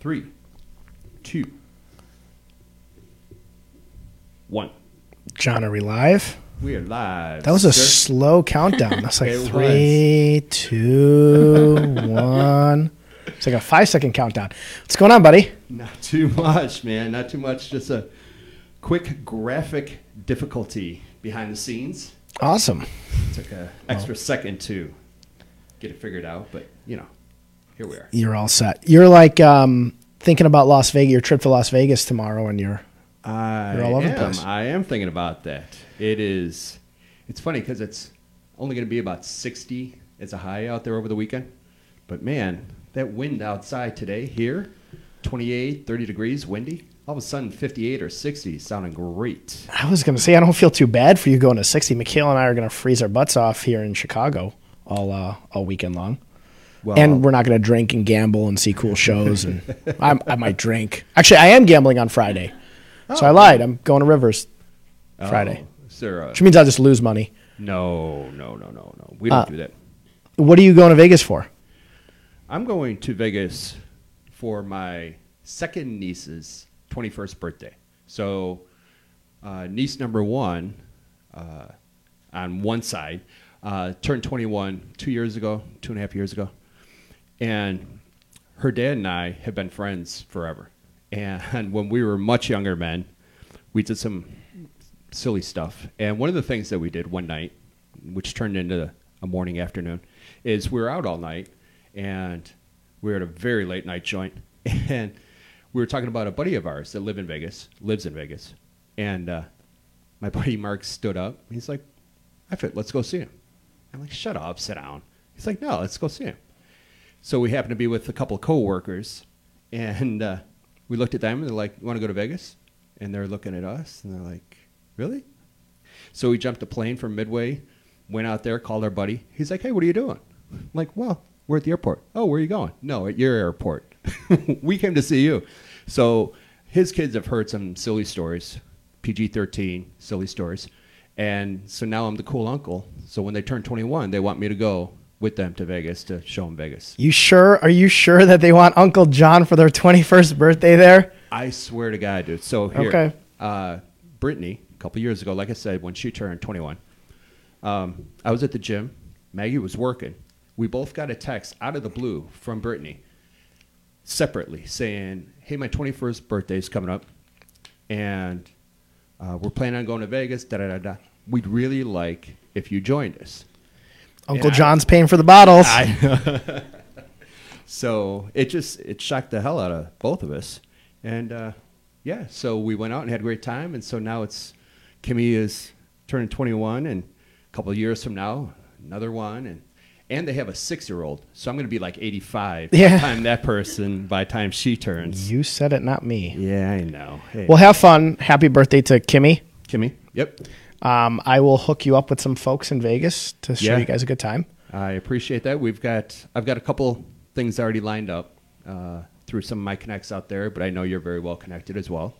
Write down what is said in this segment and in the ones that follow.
three, two, one. John, are we live? We are live. That was a sir. slow countdown. That's like It three, two, one. It's like a five second countdown. What's going on, buddy? Not too much, man. Not too much. Just a quick graphic difficulty behind the scenes. Awesome. Took an extra second to get it figured out, but you know, here we are. You're all set. You're like um, thinking about Las Vegas, your trip to Las Vegas tomorrow, and you're I You're all over the am. place. I am thinking about that. It is. It's funny because it's only going to be about 60 as a high out there over the weekend. But man, that wind outside today here, 28, 30 degrees, windy. All of a sudden, 58 or 60, sounding great. I was going to say, I don't feel too bad for you going to 60. Mikhail and I are going to freeze our butts off here in Chicago all uh, all weekend long. Well, and we're not going to drink and gamble and see cool shows. And I, I might drink. Actually, I am gambling on Friday. So I lied. I'm going to Rivers oh, Friday. is there a- which means I'll just lose money. no, no, no, no, no. We don't Uh, do that. What are you going to Vegas for? I'm going to Vegas for my second niece's 21st birthday. So, uh, niece number one, uh, on one side, uh, turned 21 two years ago, two and a half years ago. And her dad and I have been friends forever. And when we were much younger men, we did some silly stuff. And one of the things that we did one night, which turned into a morning afternoon, is we were out all night and we were at a very late night joint. And we were talking about a buddy of ours that live in Vegas, lives in Vegas. And uh, my buddy Mark stood up. He's like, I fit, let's go see him. I'm like, shut up, sit down. He's like, no, let's go see him. So we happened to be with a couple of coworkers, and uh, we looked at them and they're like, "You want to go to Vegas?" And they're looking at us and they're like, "Really?" So we jumped a plane from Midway, went out there, called our buddy. He's like, "Hey, what are you doing?" I'm like, "Well, we're at the airport." "Oh, where are you going?" "No, at your airport. we came to see you." So his kids have heard some silly stories, PG-13 silly stories, and so now I'm the cool uncle. So when they turn 21, they want me to go with them to Vegas to show them Vegas. You sure? Are you sure that they want Uncle John for their 21st birthday there? I swear to God, dude. So here, Okay. uh, Brittany, a couple years ago, like I said, when she turned 21, um, I was at the gym. Maggie was working. We both got a text out of the blue from Brittany, separately, saying, "Hey, my 21st birthday is coming up, and uh, we're planning on going to Vegas. Da da da da. We'd really like if you joined us." Uncle Yeah, I- John's paying for the bottles. I, so it just it shocked the hell out of both of us, and uh, yeah, so we went out and had a great time, and so now it's Kimmy is turning 21, and a couple of years from now, another one, and and they have a six year old, so I'm going to be like 85 by Yeah. the time that person by the time she turns. you said it, not me. Yeah, I know. Hey, Well, have fun. Happy birthday to Kimmy. Kimmy, yep, Um, I will hook you up with some folks in Vegas to show Yeah. you guys a good time. I appreciate that. We've got I've got a couple things already lined up uh, through some of my connects out there, but I know you're very well connected as well.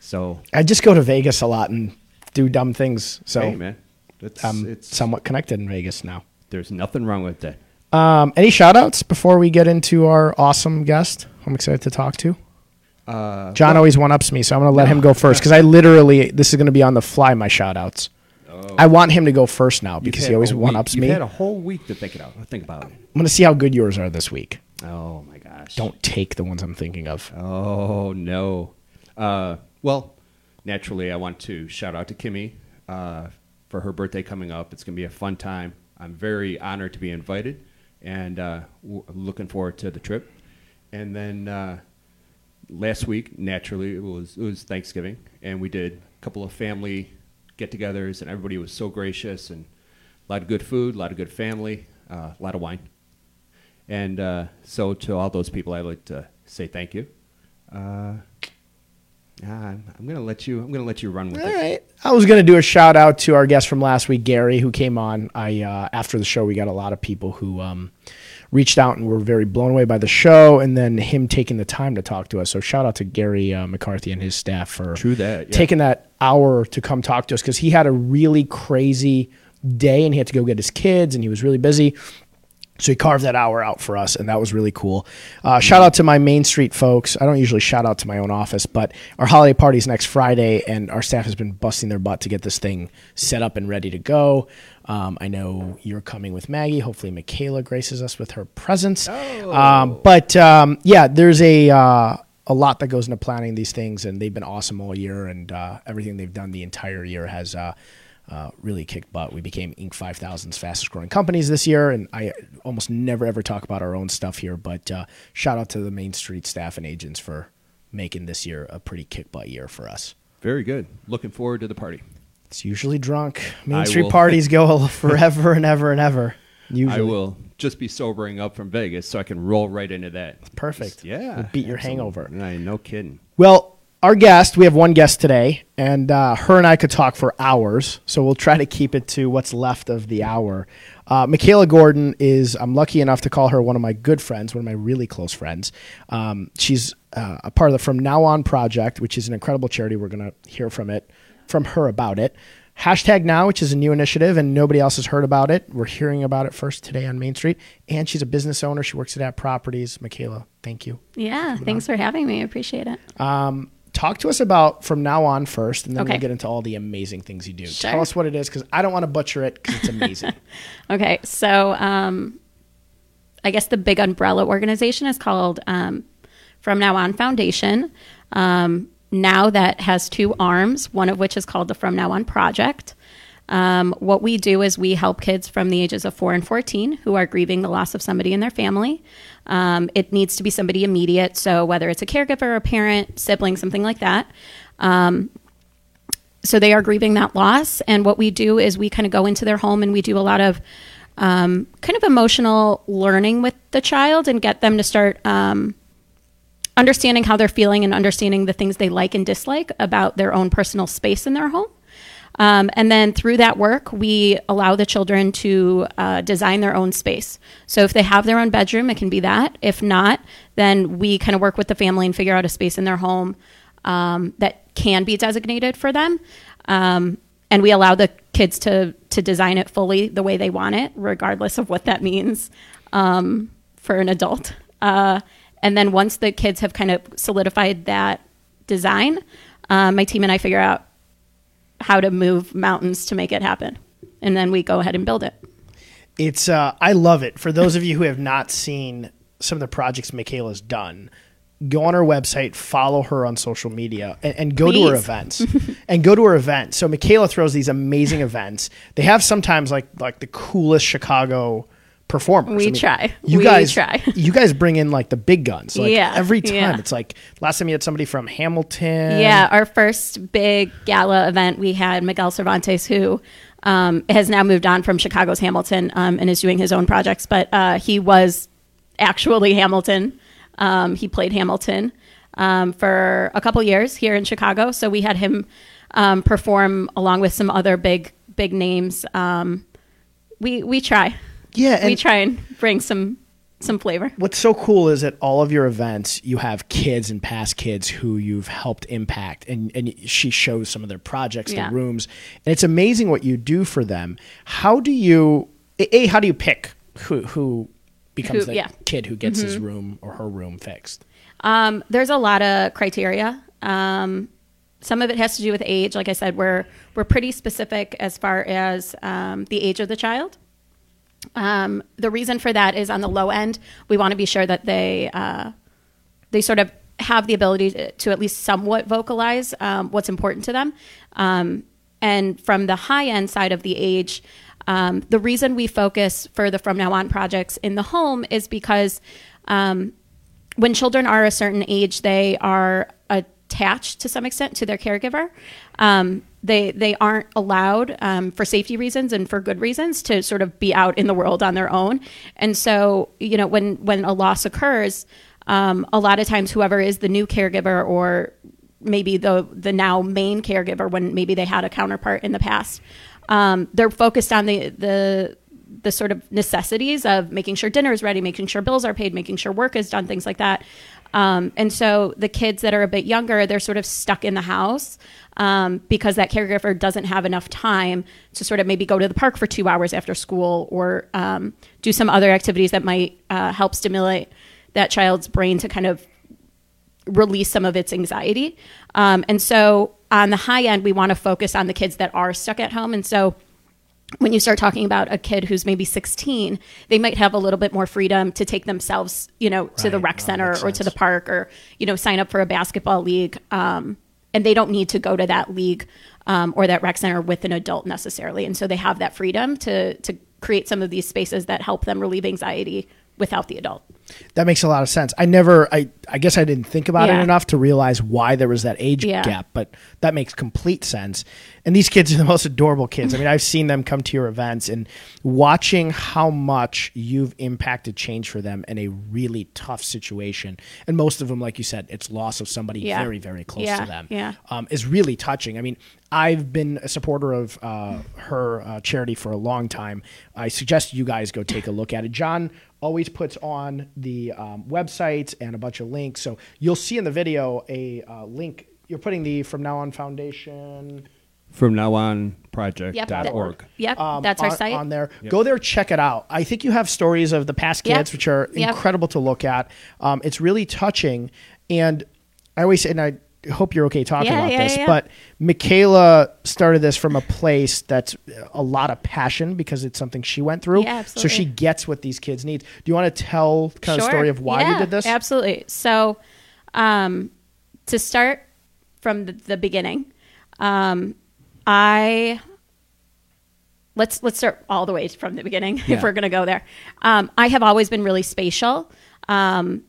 So I just go to Vegas a lot and do dumb things. So hey, man, it's, I'm it's somewhat connected in Vegas now. there's nothing wrong with that. Um, any shout outs before we get into our awesome guest? I'm excited to talk to. Uh, John always one ups me, so I'm going to let him go first because I literally, this is going to be on the fly, my shout outs. I want him to go first now because he always one ups you've me. had I'm a whole week to think it out. Think about it. I'm going to see how good yours are this week. Oh my gosh! Don't take the ones I'm thinking of. Oh no. Uh, well, naturally, I want to shout out to Kimmy uh, for her birthday coming up. It's going to be a fun time. I'm very honored to be invited, and uh, w- looking forward to the trip. And then uh, last week, naturally, it was it was Thanksgiving, and we did a couple of family get-togethers, and everybody was so gracious, and a lot of good food, a lot of good family, uh, a lot of wine. And uh, so, to all those people, I'd like to say thank you. Uh, I'm, I'm gonna let you. I'm gonna let you run with All it. right. I was to do a shout out to our guest from last week, Gary, who came on. I uh, after the show, we got a lot of people who um, reached out and were very blown away by the show, and then him taking the time to talk to us. So shout out to Gary uh, McCarthy and his staff for True that. Yeah. taking that hour to come talk to us because he had a really crazy day and he had to go get his kids and he was really busy. So he carved that hour out for us, and that was really cool. Uh, shout out to my Main Street folks. I don't usually shout out to my own office, but our holiday party is next Friday, and our staff has been busting their butt to get this thing set up and ready to go. Um, I know you're coming with Maggie. Hopefully, Michaela graces us with her presence. Um, but um, yeah, there's a uh, a lot that goes into planning these things, and they've been awesome all year, and uh, everything they've done the entire year has. Uh, really kicked butt. We became Inc. 5000's fastest growing companies this year, and I almost never ever talk about our own stuff here. But uh, shout out to the Main Street staff and agents for making this year a pretty kick butt year for us. Very good. Looking forward to the party. It's usually drunk. Main I Street will- parties go forever and ever and ever. Usually. I will just be sobering up from Vegas so I can roll right into that. Perfect. Yeah. We'll beat your absolutely. hangover. Nah, no kidding. Well, our guest, we have one guest today, and uh, her and I could talk for hours. So we'll try to keep it to what's left of the hour. Uh, Michaela Gordon is, I'm lucky enough to call her one of my good friends, one of my really close friends. Um, she's uh, a part of the From Now On project, which is an incredible charity. We're going to hear from it, from her about it. Hashtag Now, which is a new initiative, and nobody else has heard about it. We're hearing about it first today on Main Street. And she's a business owner. She works at @properties. Michaela, thank you. Yeah, thanks for having me. I appreciate it. Talk to us about from now on first, and then we'll get into all the amazing things you do. Sure. Tell us what it is, because I don't want to butcher it, because it's amazing. Okay, so um, I guess the big umbrella organization is called um, From Now On Foundation. Um, now that has two arms, one of which is called the From Now On Project. Um, what we do is we help kids from the ages of 4 and 14 who are grieving the loss of somebody in their family. Um, it needs to be somebody immediate, so whether it's a caregiver, a parent, sibling, something like that. Um, so they are grieving that loss and what we do is we kind of go into their home and we do a lot of um, kind of emotional learning with the child and get them to start um, understanding how they're feeling and understanding the things they like and dislike about their own personal space in their home um, and then through that work, we allow the children to uh, design their own space. So if they have their own bedroom, it can be that. If not, then we kind of work with the family and figure out a space in their home um, that can be designated for them. Um, and we allow the kids to to design it fully the way they want it, regardless of what that means um, for an adult. Uh, and then once the kids have kind of solidified that design, uh, my team and I figure out how to move mountains to make it happen. And then we go ahead and build it. it's uh, I love it. For those of you who have not seen some of the projects Michaela's done, go on her website, follow her on social media, and, and go to her events. and go to her events. So Michaela throws these amazing events. They have sometimes like like the coolest Chicago performers. We try. You We guys try. you guys bring in like the big guns. Like Yeah, every time. yeah. It's like last time you had somebody from Hamilton. Yeah, our first big gala event, we had Miguel Cervantes, who um, has now moved on from Chicago's Hamilton um, and is doing his own projects, but uh, he was actually Hamilton. Um, he played Hamilton um, for a couple years here in Chicago, so we had him um, perform along with some other big big names. Um, we we try, Yeah, we try and bring some some flavor. What's so cool is at all of your events, you have kids and past kids who you've helped impact, and, and she shows some of their projects, Yeah. their rooms, and it's amazing what you do for them. How do you, a, how do you pick who who becomes Who- the yeah. Mm-hmm. kid who gets his room or her room fixed? Um, there's a lot of criteria. Um, some of it has to do with age. Like I said, we're we're pretty specific as far as um, the age of the child. Um, the reason for that is on the low end, we want to be sure that they uh, they sort of have the ability to, at least somewhat vocalize um, what's important to them. Um, and from the high end side of the age, um, the reason we focus for the From Now On projects in the home is because um, when children are a certain age, they are attached to some extent to their caregiver. Um, they they aren't allowed um, for safety reasons and for good reasons to sort of be out in the world on their own. And so, you know, when when a loss occurs, um, a lot of times whoever is the new caregiver or maybe the the now main caregiver when maybe they had a counterpart in the past, um, they're focused on the the the sort of necessities of making sure dinner is ready, making sure bills are paid, making sure work is done, things like that. Um, and so the kids that are a bit younger, they're sort of stuck in the house um, because that caregiver doesn't have enough time to sort of maybe go to the park for two hours after school or um, do some other activities that might uh, help stimulate that child's brain to kind of release some of its anxiety. Um, and so on the high end, we want to focus on the kids that are stuck at home. And so when you start talking about a kid who's maybe 16, they might have a little bit more freedom to take themselves, you know, to the rec center makes or to the park or, you know, sign up for a basketball league. Um, and they don't need to go to that league um, or that rec center with an adult necessarily. And so they have that freedom to, to create some of these spaces that help them relieve anxiety without the adult. That makes a lot of sense. I never, I, I guess I didn't think about it enough to realize why there was that age Yeah. gap, but that makes complete sense. And these kids are the most adorable kids. I mean, I've seen them come to your events and watching how much you've impacted change for them in a really tough situation. And most of them, like you said, it's loss of somebody Yeah. very, very close Yeah, to them. yeah. Um, is really touching. I mean, I've been a supporter of uh, her uh, charity for a long time. I suggest you guys go take a look at it. John always puts on the um, website and a bunch of links. So you'll see in the video a uh, link. You're putting the From Now On Foundation From now on, project.org. that- Yep, um, that's our on, site. on there. Go there, check it out. I think you have stories of the past Yep. kids, which are Yep. incredible to look at. Um, it's really touching, and I always say, and I hope you're okay talking Yeah, about yeah, this, yeah. but Michaela started this from a place that's a lot of passion because it's something she went through. Yeah, so she gets what these kids need. Do you want to tell kind of story of why you did this? Absolutely. So, um, to start from the, the beginning, um, I let's let's start all the way from the beginning if we're going to go there. Um, I have always been really spatial. Um,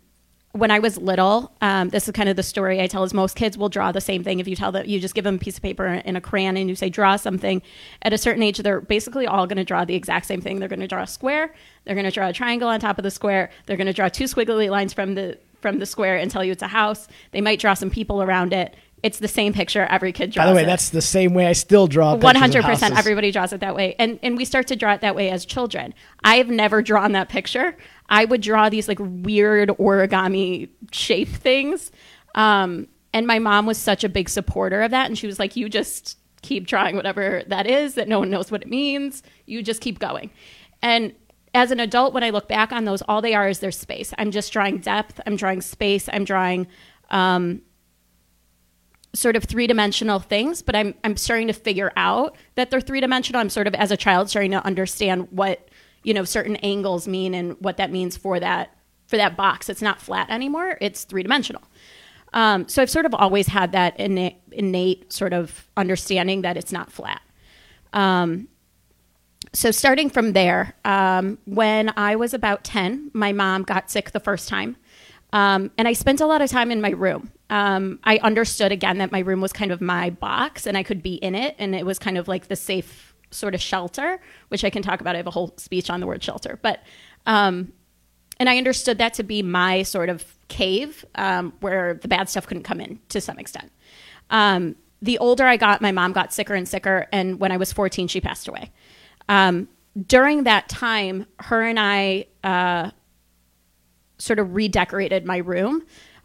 when I was little, um, this is kind of the story I tell is most kids will draw the same thing. If you tell them, you just give them a piece of paper and a crayon and you say, draw something. At a certain age, they're basically all going to draw the exact same thing. They're going to draw a square. They're going to draw a triangle on top of the square. They're going to draw two squiggly lines from the, from the square and tell you it's a house. They might draw some people around it. It's the same picture. Every kid draws By the way, it. that's the same way I still draw. pictures hundred percent. Everybody draws it that way, and and we start to draw it that way as children. I have never drawn that picture. I would draw these like weird origami shape things, um, and my mom was such a big supporter of that, and she was like, "You just keep drawing whatever that is that no one knows what it means. You just keep going." And as an adult, when I look back on those, all they are is their space. I'm just drawing depth. I'm drawing space. I'm drawing um, sort of three dimensional things, but I'm I'm starting to figure out that they're three dimensional. I'm sort of as a child starting to understand what you know certain angles mean and what that means for that for that box. It's not flat anymore. It's three dimensional. Um, so I've sort of always had that innate, innate sort of understanding that it's not flat. Um, so starting from there, um, when I was about 10, my mom got sick the first time. Um, and I spent a lot of time in my room. Um, I understood again that my room was kind of my box and I could be in it. And it was kind of like the safe sort of shelter, which I can talk about. I have a whole speech on the word shelter. But, um, and I understood that to be my sort of cave um, where the bad stuff couldn't come in to some extent. Um, the older I got, my mom got sicker and sicker. And when I was 14, she passed away. Um, during that time, her and I uh, sort of redecorated my room.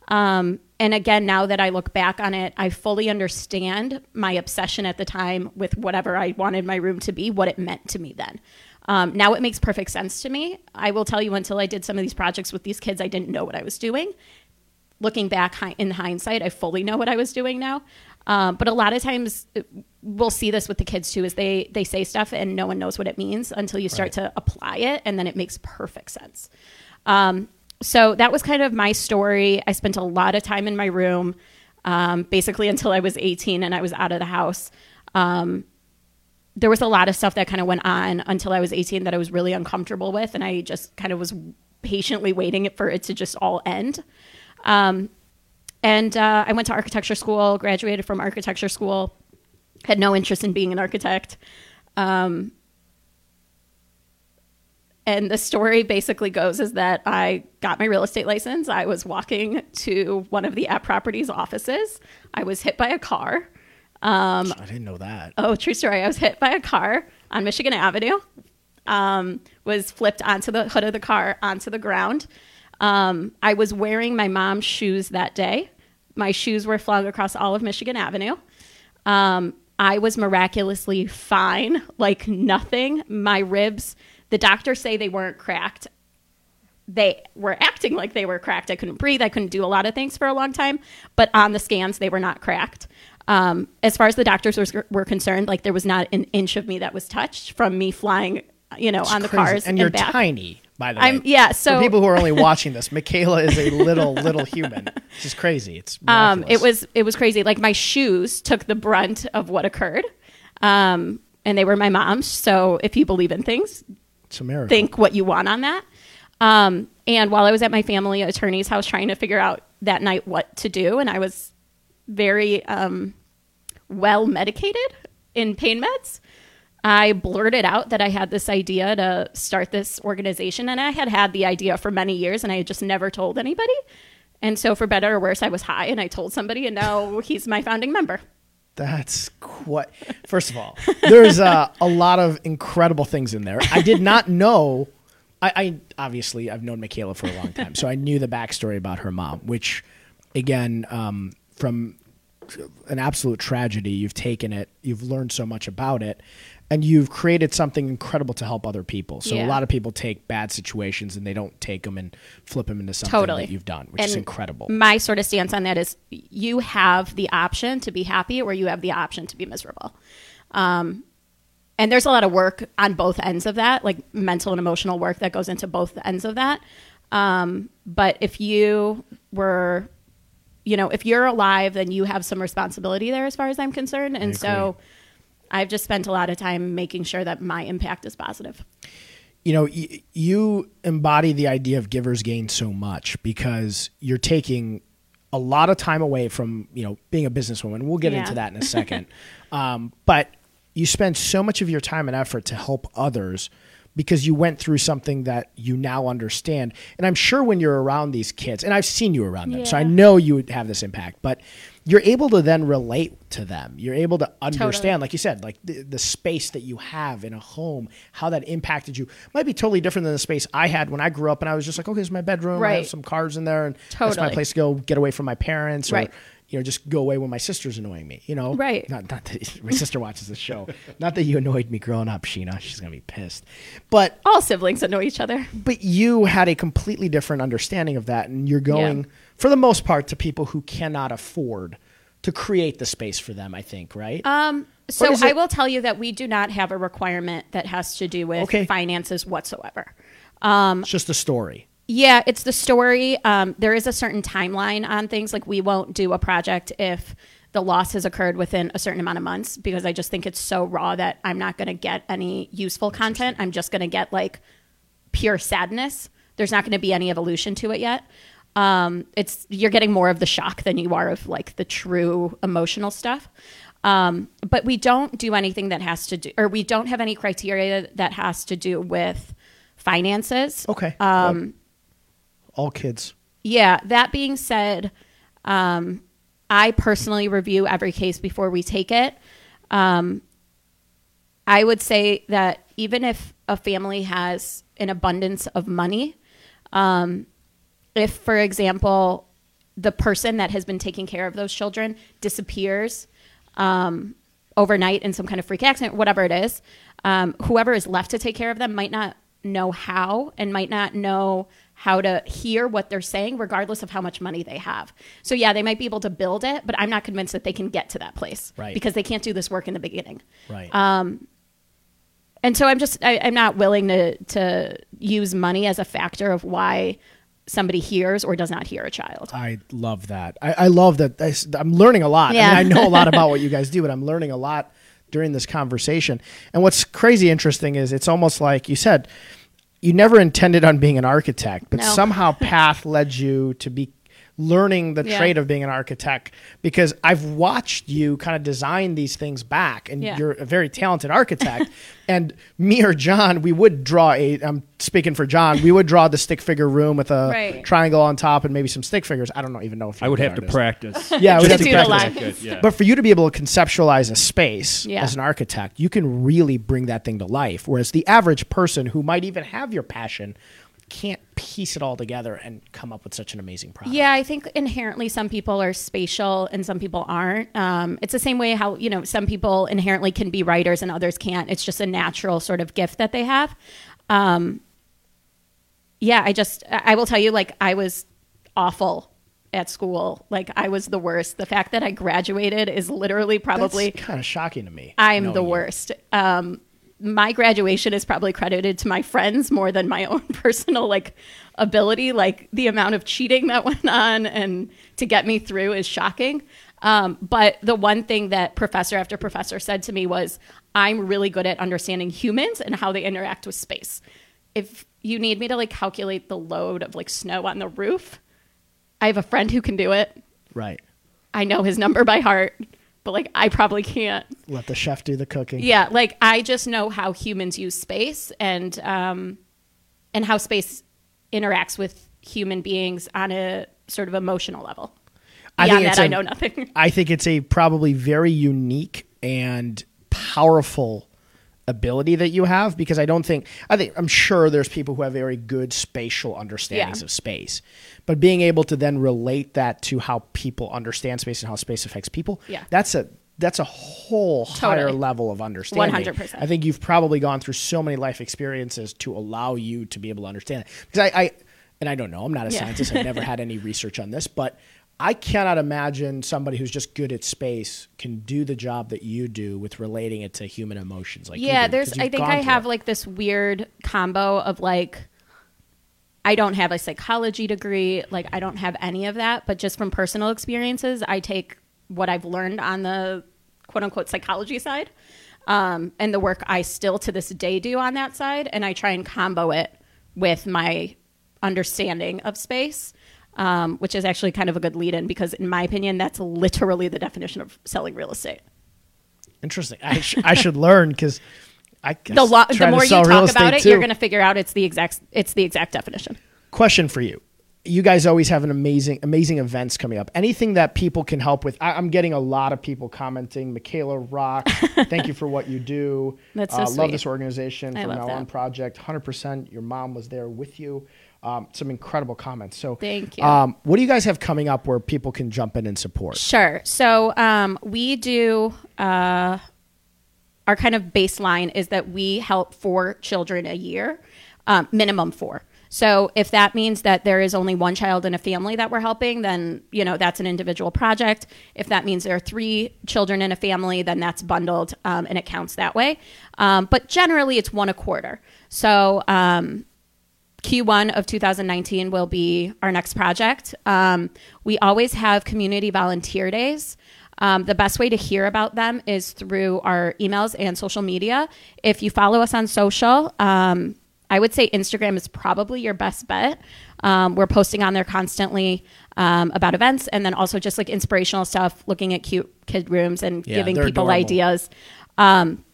Um, and again, now that I look back on it, I fully understand my obsession at the time with whatever I wanted my room to be, what it meant to me then. Um, now it makes perfect sense to me. I will tell you, until I did some of these projects with these kids, I didn't know what I was doing. Looking back in hindsight, I fully know what I was doing now. Um, but a lot of times, uh, we'll see this with the kids too, is they they say stuff and no one knows what it means until you start to apply it, and then it makes perfect sense. Um, so that was kind of my story. I spent a lot of time in my room, um, basically until I was 18 and I was out of the house. Um, there was a lot of stuff that kind of went on until I was 18 that I was really uncomfortable with, and I just kind of was patiently waiting for it to just all end. Um, and uh, I went to architecture school, graduated from architecture school, had no interest in being an architect. Um, and the story basically goes is that I got my real estate license. I was walking to one of the @properties offices. I was hit by a car. I didn't know that. Oh, true story. I was hit by a car on Michigan Avenue. Um, was flipped onto the hood of the car onto the ground. Um, I was wearing my mom's shoes that day. My shoes were flung across all of Michigan Avenue. Um, I was miraculously fine, like nothing. My ribs, the doctors say they weren't cracked. They were acting like they were cracked. I couldn't breathe. I couldn't do a lot of things for a long time, but on the scans, they were not cracked. Um, as far as the doctors were, were concerned, like there was not an inch of me that was touched from me flying, you know, on the Crazy. cars. and you're back. tiny, by the way. I'm yeah. So For people who are only watching this, Michaela is a little little human. It's just crazy. It's um, it was it was crazy. Like my shoes took the brunt of what occurred, um, and they were my mom's. So if you believe in things, think what you want on that. Um, and while I was at my family attorney's house trying to figure out that night what to do, and I was very um, well medicated in pain meds, I blurted out that I had this idea to start this organization. And I had had the idea for many years, and I had just never told anybody. And so, for better or worse, I was high and I told somebody, and now he's my founding member. That's quite. First of all, there's uh, a lot of incredible things in there. I did not know. I, I obviously I've known Michaela for a long time, so I knew the backstory about her mom, which, again, um, from an absolute tragedy, you've taken it, you've learned so much about it, and you've created something incredible to help other people. So a lot of people take bad situations and they don't take them and flip them into something Totally. that you've done, which is incredible. My sort of stance on that is you have the option to be happy or you have the option to be miserable. Um, and there's a lot of work on both ends of that, like mental and emotional work that goes into both ends of that. Um, but if you were, you know, if you're alive, then you have some responsibility there as far as I'm concerned. And so I've just spent a lot of time making sure that my impact is positive. you know y- you embody the idea of givers gain so much because you're taking a lot of time away from you know being a businesswoman we'll get Yeah. into that in a second um, but you spend so much of your time and effort to help others because you went through something that you now understand and i'm sure when you're around these kids and i've seen you around them so i know you would have this impact but you're able to then relate to them you're able to understand like you said like the, the space that you have in a home how that impacted you might be totally different than the space i had when i grew up and i was just like okay it's my bedroom i have Right. some cards in there and that's my place to go get away from my parents or Right. you know just go away when my sister's annoying me you know Right. not, not that my sister watches the show not that you annoyed me growing up sheena she's gonna be pissed but All siblings know each other. but you had a completely different understanding of that and you're going Yeah. For the most part to people who cannot afford to create the space for them i think right Um, so I will tell you that we do not have a requirement that has to do with Okay. finances whatsoever. it's just a story Yeah, it's the story. Um, there is a certain timeline on things. Like we won't do a project if the loss has occurred within a certain amount of months because I just think it's so raw that I'm not going to get any useful content. I'm just going to get like pure sadness. There's not going to be any evolution to it yet. Um, it's you're getting more of the shock than you are of like the true emotional stuff. Um, but we don't do anything that has to do, or we don't have any criteria that has to do with finances. okay Um, all kids yeah. That being said, um, I personally review every case before we take it. Um, I would say that even if a family has an abundance of money, um, if, for example, the person that has been taking care of those children disappears um, overnight in some kind of freak accident, whatever it is, um, whoever is left to take care of them might not know how and might not know how to hear what they're saying, regardless of how much money they have. So, yeah, they might be able to build it, but I'm not convinced that they can get to that place Right. because they can't do this work in the beginning. right Um, And so I'm just I, I'm not willing to to use money as a factor of why somebody hears or does not hear a child. I love that. I, I love that. I, am learning a lot. Yeah. I, mean, I know a lot about what you guys do, but I'm learning a lot during this conversation. And what's crazy interesting is it's almost like you said, you never intended on being an architect, but No. somehow path led you to be learning the Yeah. trade of being an architect because I've watched you kind of design these things back and Yeah. you're a very talented architect and me or John we would draw a I'm speaking for John we would draw the stick figure room with a Right. triangle on top and maybe some stick figures I don't know, even know if I you're would have good to practice. Yeah, I would have to practice. yeah. But for you to be able to conceptualize a space Yeah. as an architect, you can really bring that thing to life. Whereas the average person who might even have your passion can't piece it all together and come up with such an amazing product. Yeah, I think inherently some people are spatial and some people aren't. Um, it's the same way how, you know, some people inherently can be writers and others can't. It's just a natural sort of gift that they have. Um, yeah, I just, I will tell you, like, I was awful at school. Like, I was the worst. The fact that I graduated is literally probably. Kind of shocking to me. I'm the worst. Um, my graduation is probably credited to my friends more than my own personal like ability. Like the amount of cheating that went on and to get me through is shocking. Um, but the one thing that professor after professor said to me was, "I'm really good at understanding humans and how they interact with space. If you need me to like calculate the load of like snow on the roof, I have a friend who can do it. Right. I know his number by heart." But like I probably can't Let the chef do the cooking. yeah, like I just know how humans use space and um, and how space interacts with human beings on a sort of emotional level. I Beyond that, I a- know nothing. I think it's a probably very unique and powerful ability that you have because I don't think I think I'm sure there's people who have very good spatial understandings Yeah. of space. But being able to then relate that to how people understand space and how space affects people, Yeah. that's a that's a whole higher level of understanding. 100%. I think you've probably gone through so many life experiences to allow you to be able to understand it. Because I, I and I don't know, I'm not a Yeah. scientist, I've never had any research on this, but I cannot imagine somebody who's just good at space can do the job that you do with relating it to human emotions. Like yeah, do, there's I think I have it. like this weird combo of like I don't have a psychology degree, like I don't have any of that, but just from personal experiences, I take what I've learned on the quote unquote psychology side. Um, and the work I still to this day do on that side, and I try and combo it with my understanding of space, um, which is actually kind of a good lead in because, in my opinion, that's literally the definition of selling real estate. interesting. I, sh- I should learn because I guess the, lo- the more you talk about it, you're going to figure out it's the exact it's the exact definition. question for you. You guys always have an amazing, amazing events coming up. Anything that people can help with? I, I'm getting a lot of people commenting. Michaela Rock, thank you for what you do. That's so uh, sweet. Love this organization from now that. on project. 100%. Your mom was there with you. Um, some incredible comments. So Thank you. Um, what do you guys have coming up where people can jump in and support? Sure. So um, we do uh, our kind of baseline is that we help four children a year, um, minimum four. So if that means that there is only one child in a family that we're helping, then you know that's an individual project. If that means there are three children in a family, then that's bundled um, and it counts that way. Um, but generally, it's one a quarter. So um, Q1 of 2019 will be our next project. Um, we always have community volunteer days. Um, the best way to hear about them is through our emails and social media. If you follow us on social, um, I would say Instagram is probably your best bet. Um, we're posting on there constantly um, about events and then also just like inspirational stuff, looking at cute kid rooms and Yeah, giving people adorable. ideas. Um,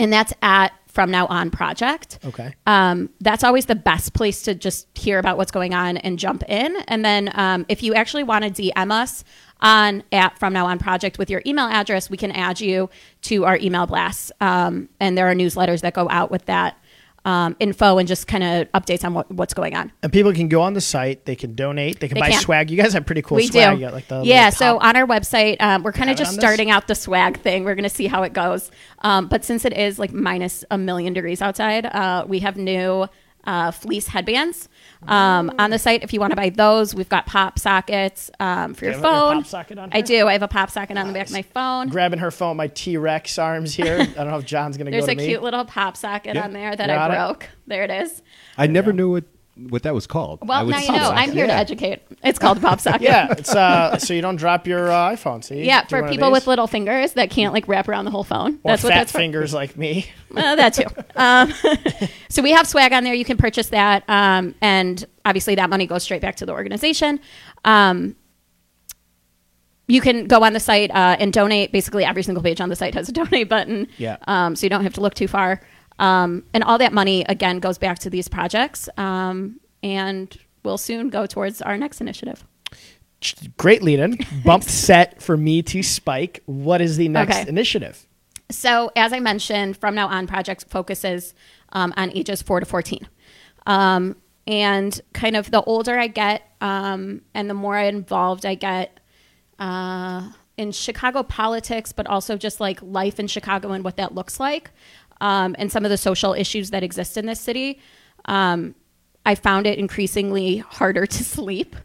and that's at From Now On Project. Okay. Um, that's always the best place to just hear about what's going on and jump in. And then um, if you actually want to DM us on at From Now On Project with your email address, we can add you to our email blasts. Um, and there are newsletters that go out with that um, info and just kind of updates on what, what's going on. And people can go on the site. They can donate. They can They buy can. swag. You guys have pretty cool we swag. do. You got, like the yeah. So on our website, um, we're kind of just starting out the swag thing. We're going to see how it goes. Um, but since it is like minus a million degrees outside, uh, we have new uh, fleece headbands um, on the site. If you want to buy those, we've got pop sockets um, for your have your phone. pop socket on I here? do. I have a pop socket on the back of my phone. grabbing her phone, my T Rex arms here. I don't know if John's gonna There's go to a me. cute little pop socket Yeah. on there that Got I it. broke. There it is. I never knew what what that was called. Well, would now you know. that. I'm here to educate. It's called pop socket. yeah, it's uh, so you don't drop your uh, iPhone. See, Yeah, for people with little fingers that can't like wrap around the whole phone. or that's what fat that's for. fingers like me. Uh, that too. Um, so we have swag on there. You can purchase that, um, and obviously that money goes straight back to the organization. Um, you can go on the site uh, and donate. Basically, every single page on the site has a donate button. Yeah. Um, so you don't have to look too far. Um, and all that money again goes back to these projects, um, and will soon go towards our next initiative. Great lead in. Bump set for me to spike. What is the next Okay. initiative? So, as I mentioned, from now on, project focuses um, on ages four to 14. Um, and kind of the older I get, um, and the more involved I get uh, in Chicago politics, but also just like life in Chicago and what that looks like, um, and some of the social issues that exist in this city, um, I found it increasingly harder to sleep.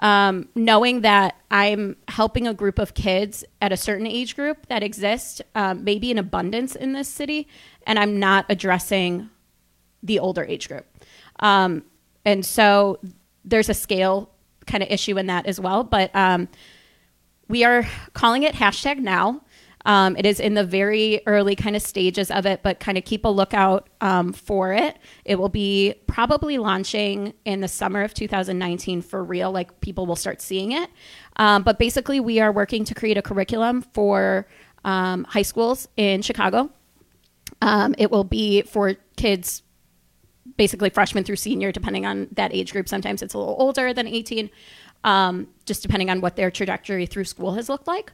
Um, knowing that I'm helping a group of kids at a certain age group that exist, um, maybe in abundance in this city, and I'm not addressing the older age group. Um, and so there's a scale kind of issue in that as well. But um, we are calling it hashtag now. Um, it is in the very early kind of stages of it, but kind of keep a lookout um, for it. It will be probably launching in the summer of 2019 for real, like people will start seeing it. Um, but basically, we are working to create a curriculum for um, high schools in Chicago. Um, it will be for kids basically freshman through senior, depending on that age group. Sometimes it's a little older than 18, um, just depending on what their trajectory through school has looked like.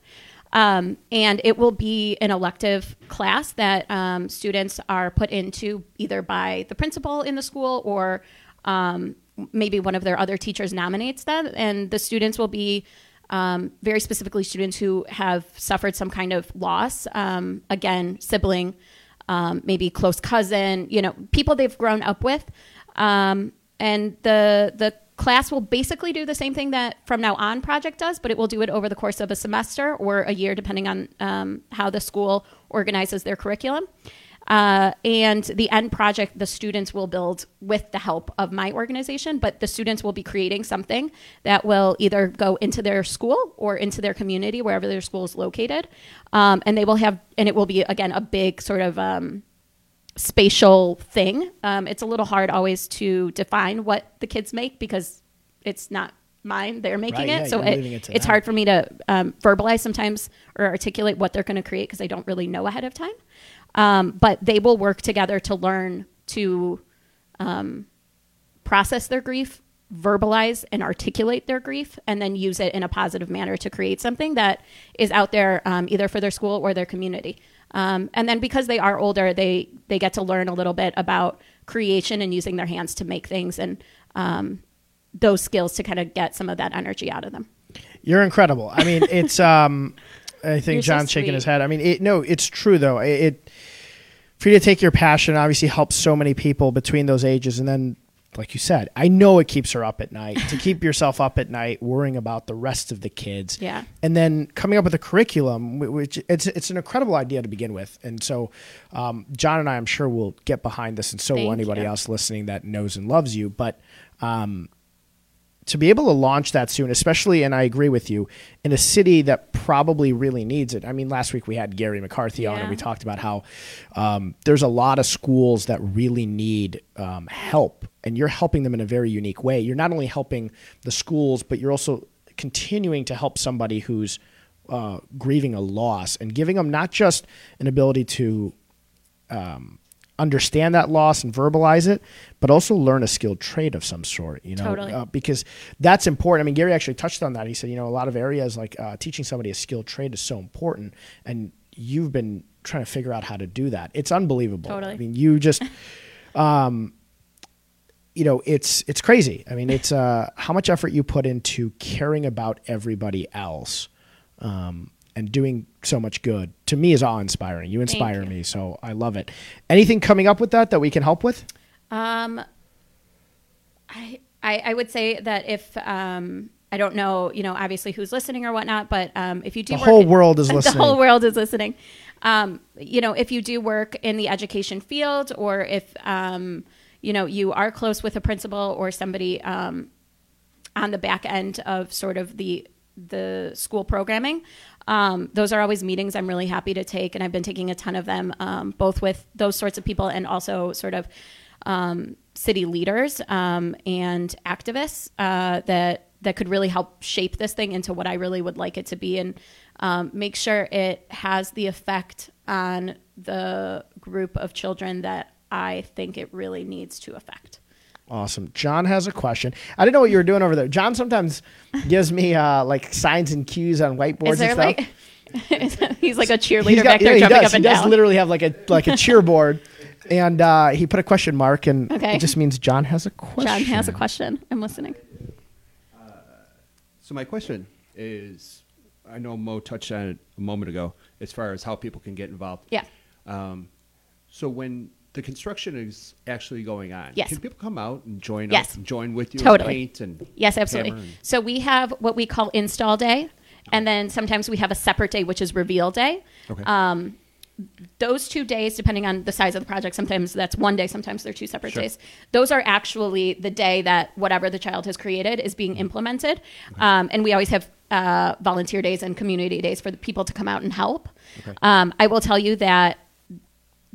Um, and it will be an elective class that um, students are put into either by the principal in the school or um, maybe one of their other teachers nominates them. And the students will be um, very specifically students who have suffered some kind of loss, um, again, sibling, um, maybe close cousin, you know, people they've grown up with. and the, the class will basically do the same thing that From Now On project does, but it will do it over the course of a semester or a year, depending on um, how the school organizes their curriculum. Uh, and the end project, the students will build with the help of my organization, but the students will be creating something that will either go into their school or into their community, wherever their school is located. Um, and they will have, and it will be, again, a big sort of um, spatial thing. Um, it's a little hard always to define what the kids make because it's not mine; they're making Right, it. yeah, so it, it it's them. hard for me to um, verbalize sometimes or articulate what they're going to create because I don't really know ahead of time. Um, but they will work together to learn to um, process their grief, verbalize and articulate their grief, and then use it in a positive manner to create something that is out there um, either for their school or their community. Um, and then because they are older, they they get to learn a little bit about creation and using their hands to make things and um, those skills to kind of get some of that energy out of them. You're incredible. I mean, it's. um I think You're so John's shaking his head. I mean, it, no, it's true though. It, it for you to take your passion obviously helps so many people between those ages, and then, like you said, I know it keeps her up at night. to keep yourself up at night, worrying about the rest of the kids, Yeah. and then coming up with a curriculum, which it's it's an incredible idea to begin with. And so, um, John and I, I'm sure, will get behind this, and so will anybody you. else listening that knows and loves you. But um, to be able to launch that soon, especially, and I agree with you, in a city that probably really needs it. I mean, last week we had Gary McCarthy on, and we talked about how um, there's a lot of schools that really need um, help, and you're helping them in a very unique way. You're not only helping the schools, but you're also continuing to help somebody who's uh, grieving a loss and giving them not just an ability to um, understand that loss and verbalize it, but also learn a skilled trade of some sort. You know, Totally. uh, because that's important. I mean, Gary actually touched on that. He said, you know, a lot of areas like uh, teaching somebody a skilled trade is so important, and you've been trying to figure out how to do that. It's unbelievable. Totally. I mean, you just. Um, you know, it's it's crazy. I mean, it's uh, how much effort you put into caring about everybody else, um, and doing so much good. To me, is awe inspiring. You inspire you. me, so I love it. Anything coming up with that that we can help with? Um, I, I I would say that if um, I don't know, you know, obviously who's listening or whatnot, but um, if you do The work whole in- world is listening. the whole world is listening. Um, you know, if you do work in the education field, or if um, you know you are close with a principal or somebody um, on the back end of sort of the the school programming. Um, those are always meetings I'm really happy to take, and I've been taking a ton of them, um, both with those sorts of people and also sort of um, city leaders um, and activists uh, that that could really help shape this thing into what I really would like it to be, and um, make sure it has the effect on the group of children that I think it really needs to affect. Awesome. John has a question. I didn't know what you were doing over there. John sometimes gives me uh, like signs and cues on whiteboards Is there and stuff. like? he's like a cheerleader got- back there yeah, he jumping does. up and down. he does down. literally have like a like a cheerboard, And uh, he put a question mark, and Okay. it just means John has a question. John has a question. I'm listening. So my question is, I know Mo touched on it a moment ago, as far as how people can get involved. Yeah. Um, so when the construction is actually going on, Yes. can people come out and join Yes. up, join with you, Totally. and paint and Yes, absolutely. and- So we have what we call install day, and then sometimes we have a separate day, which is reveal day. Okay. Um, those two days, depending on the size of the project, sometimes that's one day, sometimes they're two separate Sure. days. Those are actually the day that whatever the child has created is being implemented. Um, and we always have uh, volunteer days and community days for the people to come out and help. Okay. Um, I will tell you that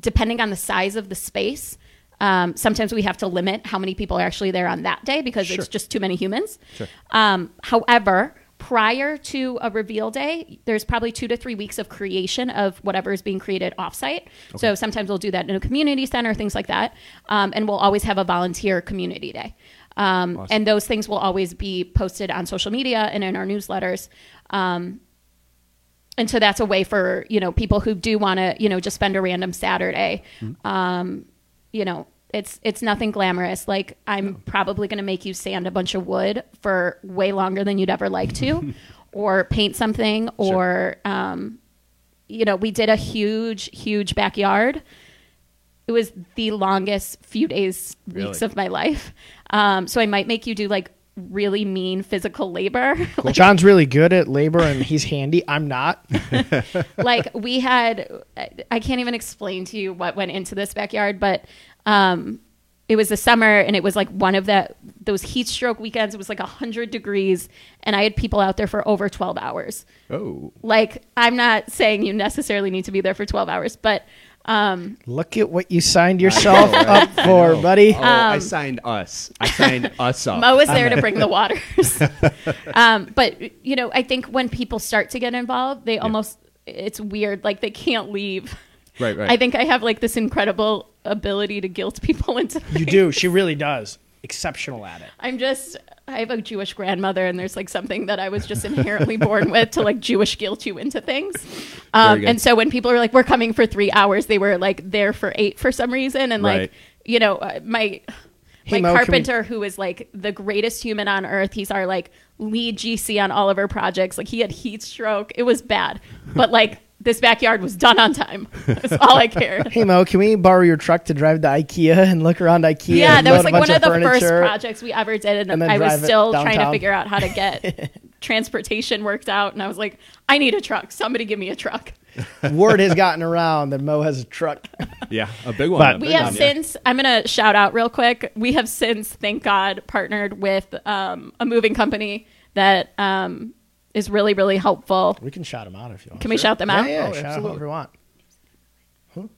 depending on the size of the space, um, sometimes we have to limit how many people are actually there on that day because Sure. it's just too many humans. Sure. Um, however, prior to a reveal day, there's probably two to three weeks of creation of whatever is being created offsite. So sometimes we'll do that in a community center, things like that. Um, and we'll always have a volunteer community day. Um, Awesome. And those things will always be posted on social media and in our newsletters. Um, and so that's a way for you know people who do want to you know just spend a random Saturday. Um, you know, it's it's nothing glamorous. Like I'm probably going to make you sand a bunch of wood for way longer than you'd ever like to, or paint something, or um, you know, we did a huge, huge backyard. It was the longest few days, weeks Really? of my life. Um, so I might make you do like really mean physical labor. John's really good at labor, and he's handy. I'm not. like we had i can't even explain to you what went into this backyard but um it was the summer and it was like one of that those heat stroke weekends it was like 100 degrees and i had people out there for over 12 hours Oh, like i'm not saying you necessarily need to be there for 12 hours but um Look at what you signed yourself right? up for, buddy. Oh, I signed us. I signed us up. Mo was there to bring the waters. um, but you know, I think when people start to get involved, they almost it's weird. Like they can't leave. Right, right. I think I have like this incredible ability to guilt people into. you do. She really does. Exceptional at it. I'm just. I have a Jewish grandmother, and there's like something that I was just inherently born with to like Jewish guilt you into things. Um, and so when people are like, "We're coming for three hours," they were like there for eight for some reason, and like Right. you know, uh, my Hey, my Mo, can we- carpenter, who is like the greatest human on earth, he's our like lead GC on all of our projects. Like he had heat stroke. It was bad, but like this backyard was done on time. That's all I cared. Hey Mo, can we borrow your truck to drive to IKEA and look around IKEA? Yeah, and that was like one bunch of the first projects we ever did, and, and I was still trying to figure out how to get transportation worked out. And I was like, I need a truck. Somebody give me a truck. Word has gotten around that Mo has a truck. yeah, a big one. But- We big have one, yeah. since, I'm going to shout out real quick. We have since, thank God, partnered with um, a moving company that um, is really, really helpful. We can shout them out if you want. Can we shout them out? Yeah, yeah, Oh, shout out absolutely. whoever you want. Who?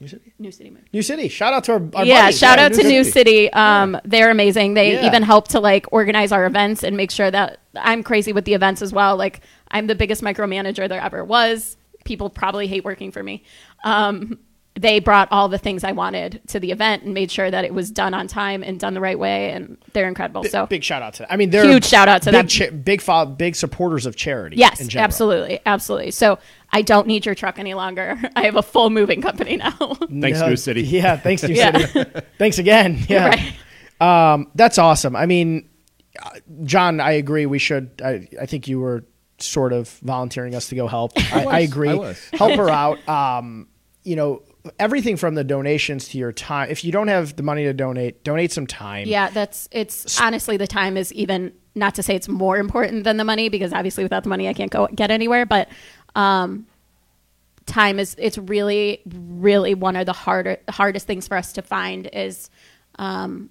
New City. New City Move. New City. Shout out to our, our yeah, buddies. shout Yeah, out New to New City. City. Um, They're amazing. They Yeah. even help to like organize our events and make sure that I'm crazy with the events as well. Like I'm the biggest micromanager there ever was. People probably hate working for me. Um, they brought all the things I wanted to the event and made sure that it was done on time and done the right way. And they're incredible. Big, so big shout out to them. I mean, they're Huge shout out to big them. cha- big, fo- big supporters of charity. yes, in absolutely, absolutely. So I don't need your truck any longer. I have a full moving company now. Thanks, No, New City. Yeah, thanks, New Yeah. City. thanks again. Yeah. Right. Um, that's awesome. I mean, uh, John, I agree. We should. I, I think you were sort of volunteering us to go help. I, was, I agree. I was. Help her out. Um, you know, everything from the donations to your time. If you don't have the money to donate, donate some time. Yeah, that's it's honestly the time is even not to say it's more important than the money because obviously without the money I can't go get anywhere, but um time is it's really really one of the harder hardest things for us to find is um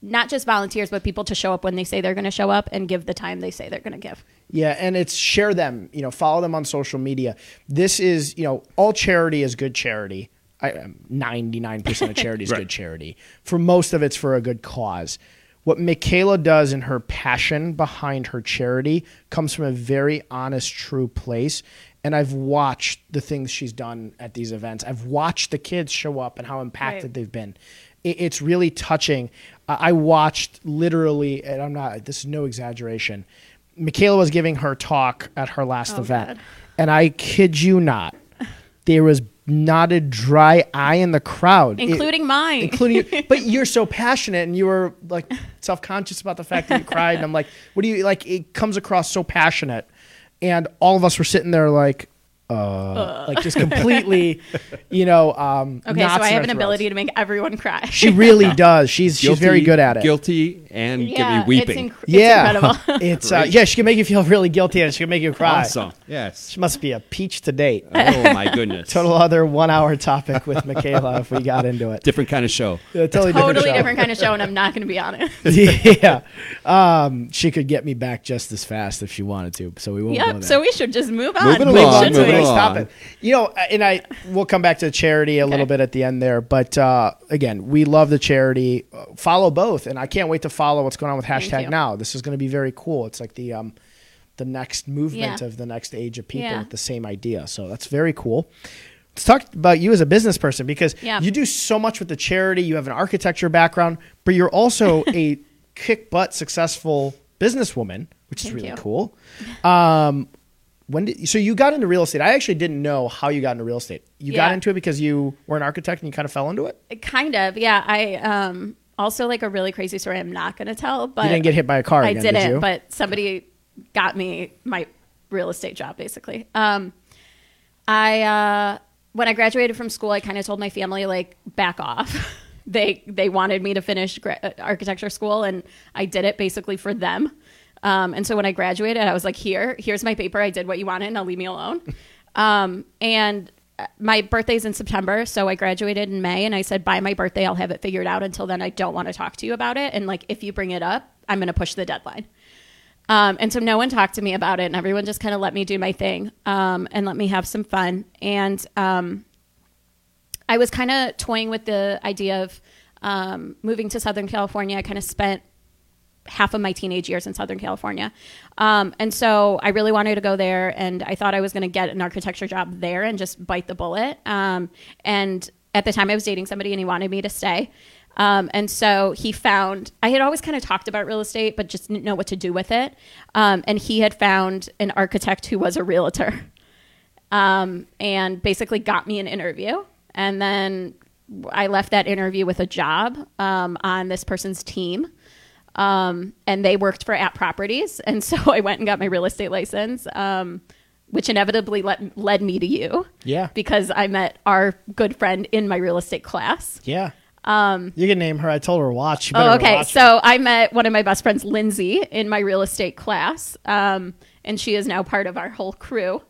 not just volunteers but people to show up when they say they're going to show up and give the time they say they're going to give. Yeah, and it's share them. You know, follow them on social media. This is, you know, all charity is good charity. I, um, Ninety nine percent of charity is Right. good charity. For most of it's for a good cause. What Michaela does in her passion behind her charity comes from a very honest, true place. And I've watched the things she's done at these events. I've watched the kids show up and how impacted Right. they've been. It's really touching. I watched literally, and I'm not. This is no exaggeration. Michaela was giving her talk at her last Oh, event, God. and I kid you not, there was not a dry eye in the crowd, It- including mine. including. but you're so passionate, and you were like self conscious about the fact that you cried. And I'm like, what do you like? It comes across so passionate, and all of us were sitting there like. Uh, like just completely, you know. Um, okay, knots so I have an throats. ability to make everyone cry. She really does. She's she's very good at it. Guilty and get yeah, me weeping. It's, inc- it's yeah, incredible. it's uh, yeah. She can make you feel really guilty, and she can make you cry. awesome. Yes. She must be a peach to date. Oh my goodness. Total other one hour topic with Michaela if we got into it. Different kind of show. A totally, totally show. different kind of show, and I'm not going to be on it. yeah. Um, she could get me back just as fast if she wanted to. So we won't go yep. there. So we should just move on. Moving Move along, on, move moving we? on. Stop it. You know, and I we'll come back to the charity a little bit at the end there, but uh, again, we love the charity. Uh, follow both, and I can't wait to follow what's going on with hashtag now. This is going to be very cool. It's like the um, the next movement Yeah. of the next age of people Yeah. with the same idea. So that's very cool. Let's talk about you as a business person because Yeah. you do so much with the charity. You have an architecture background, but you're also a kick butt successful businesswoman, which is really you. cool. Um, when did so you got into real estate? I actually didn't know how you got into real estate. You got into it because you were an architect and you kind of fell into it. Kind of, yeah. I um also like a really crazy story. I'm not going to tell, but you didn't get hit by a car. I again, didn't, did but somebody got me my real estate job basically. Um, I uh, when I graduated from school, I kind of told my family like back off. they they wanted me to finish gra- uh, architecture school, and I did it basically for them. Um, and so when I graduated, I was like, "Here, here's my paper. I did what you wanted. Now leave me alone." um, and uh, my birthday's in September, so I graduated in May, and I said, "By my birthday, I'll have it figured out. Until then, I don't want to talk to you about it. And like, if you bring it up, I'm going to push the deadline." Um, and so no one talked to me about it, and everyone just kind of let me do my thing um, and let me have some fun. And um, I was kind of toying with the idea of um, moving to Southern California. I kind of spent half of my teenage years in Southern California. Um, and so I really wanted to go there, and I thought I was going to get an architecture job there and just bite the bullet. Um, and at the time, I was dating somebody, and he wanted me to stay. Um, and so he found, I had always kind of talked about real estate, but just didn't know what to do with it. Um, and he had found an architect who was a realtor um, and basically got me an interview. And then I left that interview with a job um, on this person's team. Um, and they worked for @properties. And so I went and got my real estate license, um, which inevitably led, led me to you. Yeah. Because I met our good friend in my real estate class. yeah. Um, you can name her. I told her watch. Oh, okay. watch So I met one of my best friends, Lindsay, in my real estate class, um, and she is now part of our whole crew.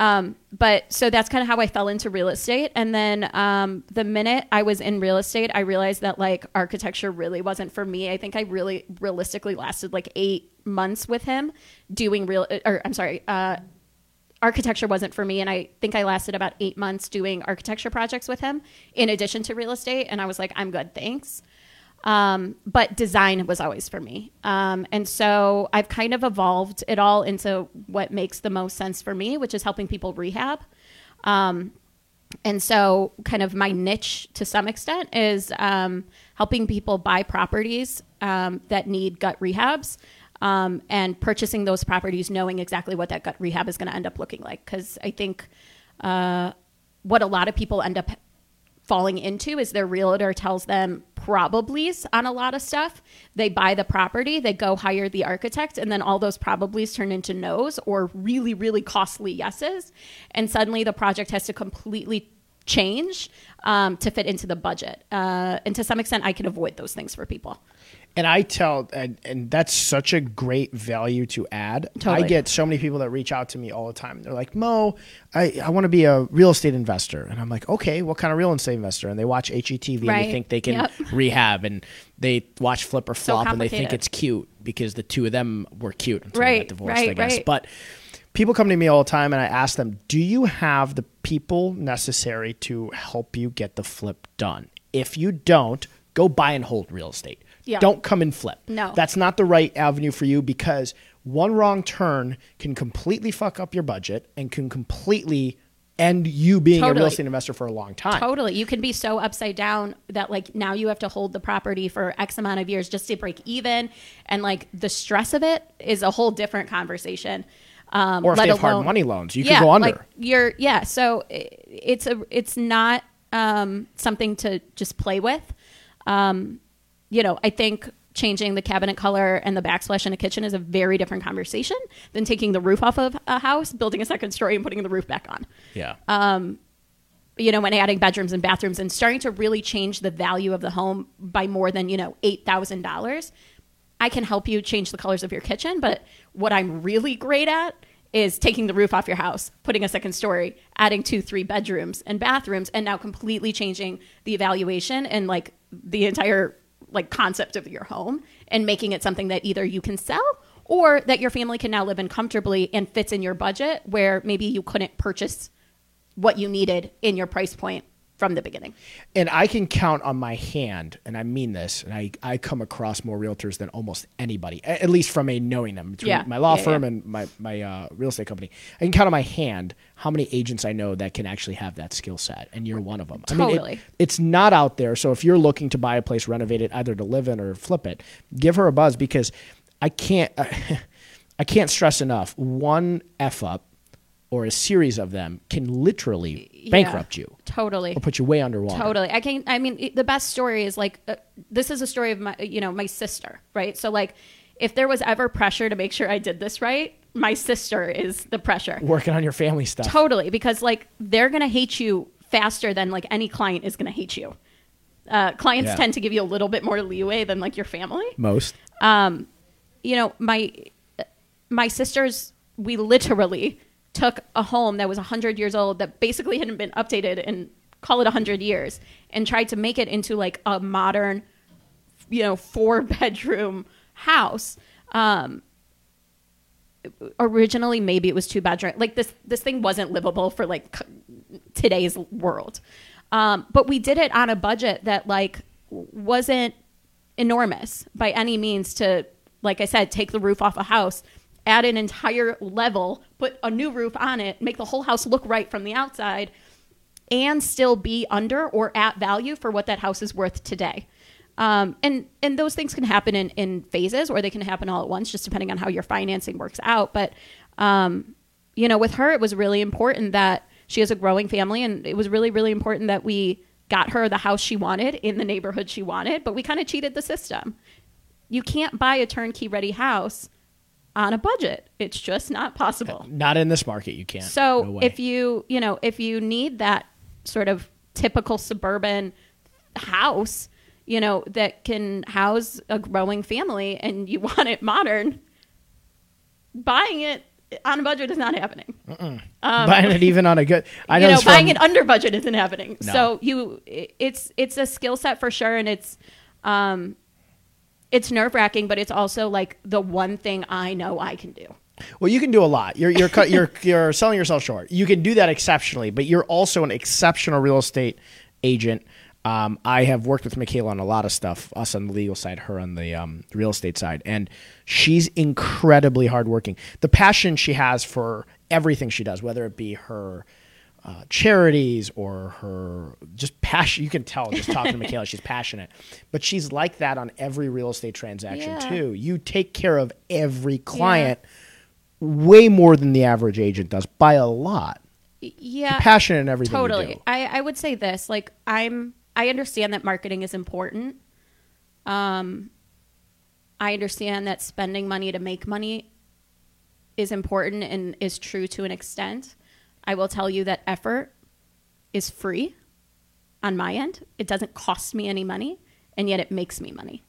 Um, but so that's kind of how I fell into real estate. And then um, the minute I was in real estate, I realized that like architecture really wasn't for me. I think I really realistically lasted like eight months with him doing real, or I'm sorry, uh, architecture wasn't for me and i think i lasted about eight months doing architecture projects with him in addition to real estate and i was like i'm good thanks um, but design was always for me. Um, and so i've kind of evolved it all into what makes the most sense for me which is helping people rehab. Um, and so kind of my niche to some extent is um, helping people buy properties um, that need gut rehabs um, and purchasing those properties knowing exactly what that gut rehab is going to end up looking like. Because i think uh, what a lot of people end up falling into is their realtor tells them probablys on a lot of stuff. They buy the property, they go hire the architect, and then all those probablys turn into no's or really, really costly yeses. And suddenly the project has to completely change um, to fit into the budget. Uh, and to some extent, I can avoid those things for people. And I tell, and, and that's such a great value to add. I get so many people that reach out to me all the time. They're like, Mo, I, I want to be a real estate investor. And I'm like, okay, what kind of real estate investor? And they watch HGTV and they think they can Yep. rehab and they watch Flip or So Flop and they think it's cute because the two of them were cute until they got divorced, I guess. right. But people come to me all the time and I ask them, do you have the people necessary to help you get the flip done? If you don't, go buy and hold real estate. Yeah. Don't come and flip. No. That's not the right avenue for you because one wrong turn can completely fuck up your budget and can completely end you being a real estate investor for a long time. Totally. You can be so upside down that like now you have to hold the property for X amount of years just to break even. And like the stress of it is a whole different conversation. Um, Or if they have hard money loans, you yeah, go under. Like you're yeah. So it's a it's not um, something to just play with. Um, you know, I think changing the cabinet color and the backsplash in a kitchen is a very different conversation than taking the roof off of a house, building a second story, and putting the roof back on yeah. Um, you know, when adding bedrooms and bathrooms and starting to really change the value of the home by more than, you know, $8,000, I can help you change the colors of your kitchen. But what I'm really great at is taking the roof off your house, putting a second story, adding two, three bedrooms and bathrooms, and now completely changing the evaluation and like the entire like concept of your home and making it something that either you can sell or that your family can now live in comfortably and fits in your budget where maybe you couldn't purchase what you needed in your price point from the beginning. and I can count on my hand, and I mean this, and I, I come across more realtors than almost anybody, at least from a knowing them between Yeah. my law Yeah, firm yeah. and my, my uh, real estate company. I can count on my hand how many agents I know that can actually have that skill set, and you're one of them. I mean, it- Totally. it's not out there. So if you're looking to buy a place, renovate it, either to live in or flip it, give her a buzz because I can't I can't stress enough. One f up or a series of them can literally bankrupt Yeah. you Totally. or put you way underwater. Totally. I can. I mean, it- the best story is like uh, this is a story of my, you know, my sister, right? So like, if there was ever pressure to make sure I did this right, my sister is the pressure. Working on your family stuff. Totally, because like they're gonna hate you faster than like any client is gonna hate you. Uh, clients Yeah. tend to give you a little bit more leeway than like your family. Most. um you know my my sisters we literally took a home that was 100 years old that basically hadn't been updated in call it 100 years and tried to make it into like a modern you know four bedroom house. Um originally maybe it was two bedroom like this this thing wasn't livable for like today's world. Um but we did it on a budget that like wasn't enormous by any means to like i said take the roof off a house add an entire level put a new roof on it make the whole house look right from the outside and still be under or at value for what that house is worth today. Um, and and those things can happen in, in phases or they can happen all at once just depending on how your financing works out. But um, you know with her it was really important that she has a growing family and it was really really important that we got her the house she wanted in the neighborhood she wanted but we kind of cheated the system. You can't buy a turnkey ready house on a budget it's just not possible Not in this market, you can't. so No if you, you know, if you need that sort of typical suburban house, you know, that can house a growing family and you want it modern, buying it on a budget is not happening. buying it even on a good, I know, you know, buying from- it under budget isn't happening. No. So you, it's it's a skill set for sure, and it's um, it's nerve wracking, but it's also like the one thing I know I can do. Well, you can do a lot. You're you're cut, you're you're selling yourself short. You can do that exceptionally, but you're also an exceptional real estate agent. Um, I have worked with Michaela on a lot of stuff. Us on the legal side, her on the um, real estate side, and she's incredibly hardworking. The passion she has for everything she does, whether it be her uh, charities or her just passion. You can tell just talking to Michaela, she's passionate. But she's like that on every real estate transaction Yeah. too. You take care of every client way more than the average agent does by a lot. Yeah, You're passionate in everything you totally. I, I would say this like i'm i understand that marketing is important um i understand that spending money to make money is important and is true to an extent i will tell you that effort is free on my end. It doesn't cost me any money and yet it makes me money.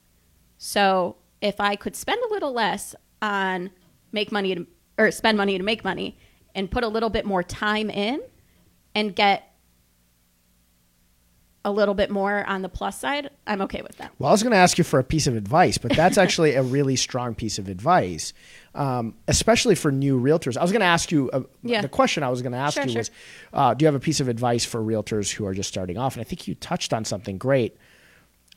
So if i could spend a little less on make money to, or spend money to make money and put a little bit more time in and get a little bit more on the plus side, I'm okay with that. Well, I was going to ask you for a piece of advice, but that's actually a really strong piece of advice, um, especially for new realtors. I was going to ask you uh, Yeah. the question I was going to ask Sure, you sure. was, uh, do you have a piece of advice for realtors who are just starting off? And I think you touched on something great.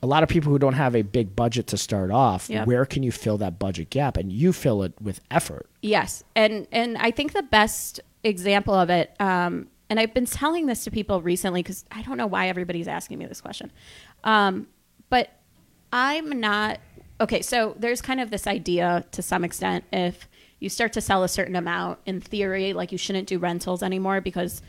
A lot of people who don't have a big budget to start off, where can you fill that budget gap? And you fill it with effort. Yes, and and I think the best example of it, um, and I've been telling this to people recently because I don't know why everybody's asking me this question, um, but I'm not okay. So there's kind of this idea to some extent if you start to sell a certain amount in theory like you shouldn't do rentals anymore because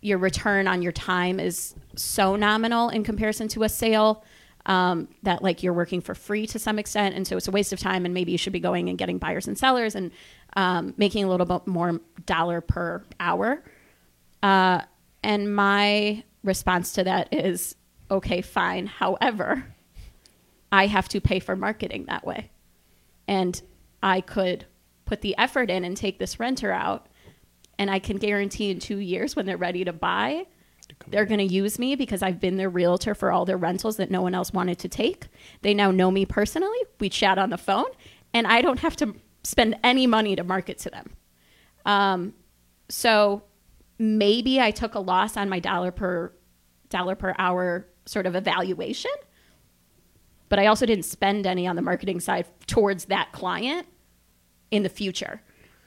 your return on your time is so nominal in comparison to a sale um, that like you're working for free to some extent and so it's a waste of time and maybe you should be going and getting buyers and sellers and um, making a little bit more dollar per hour uh, and my response to that is okay fine however i have to pay for marketing that way and i could put the effort in and take this renter out and i can guarantee in two years when they're ready to buy they're going to use me because I've been their realtor for all their rentals that no one else wanted to take. They now know me personally. We chat on the phone, and I don't have to spend any money to market to them. Um, so maybe I took a loss on my dollar per dollar per hour sort of evaluation, but I also didn't spend any on the marketing side towards that client in the future.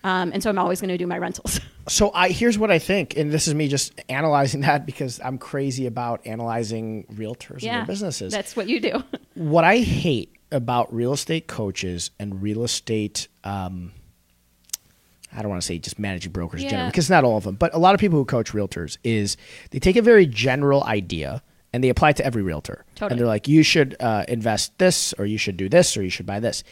Um, and so I'm always going to do my rentals. So I here's what I think, and this is me just analyzing that because I'm crazy about analyzing realtors and their businesses. That's what you do. what I hate about real estate coaches and real estate, um, I don't want to say just managing brokers Yeah. because not all of them, but a lot of people who coach realtors is they take a very general idea and they apply it to every realtor. Totally. And they're like, you should uh, invest this, or you should do this, or you should buy this.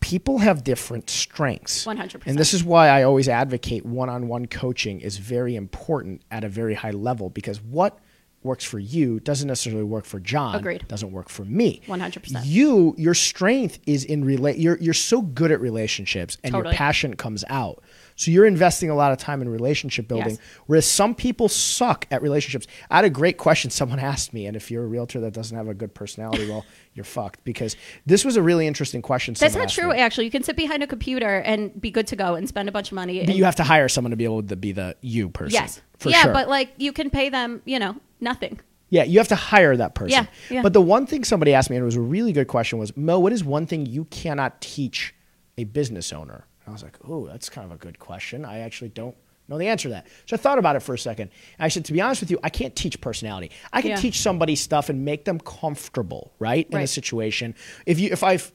People have different strengths. 100%. And this is why I always advocate one on one coaching is very important at a very high level because what works for you doesn't necessarily work for John. Agreed. Doesn't work for me. 100%. You, your strength is in relate. You're you're so good at relationships, and your passion comes out. So you're investing a lot of time in relationship building, Yes. whereas some people suck at relationships. I had a great question someone asked me, and if you're a realtor that doesn't have a good personality, well, you're fucked because this was a really interesting question. That's not true, me. actually. You can sit behind a computer and be good to go and spend a bunch of money. But and- you have to hire someone to be able to be the you person. yes. for yeah, sure. but like you can pay them, you know, nothing. Yeah, you have to hire that person. Yeah, yeah. But the one thing somebody asked me, and it was a really good question, was Mo, what is one thing you cannot teach a business owner? And I was like, oh, that's kind of a good question. I actually don't know the answer to that. So I thought about it for a second. And I said, to be honest with you, I can't teach personality. I can Yeah. teach somebody stuff and make them comfortable, right, in a situation. If you, if I've,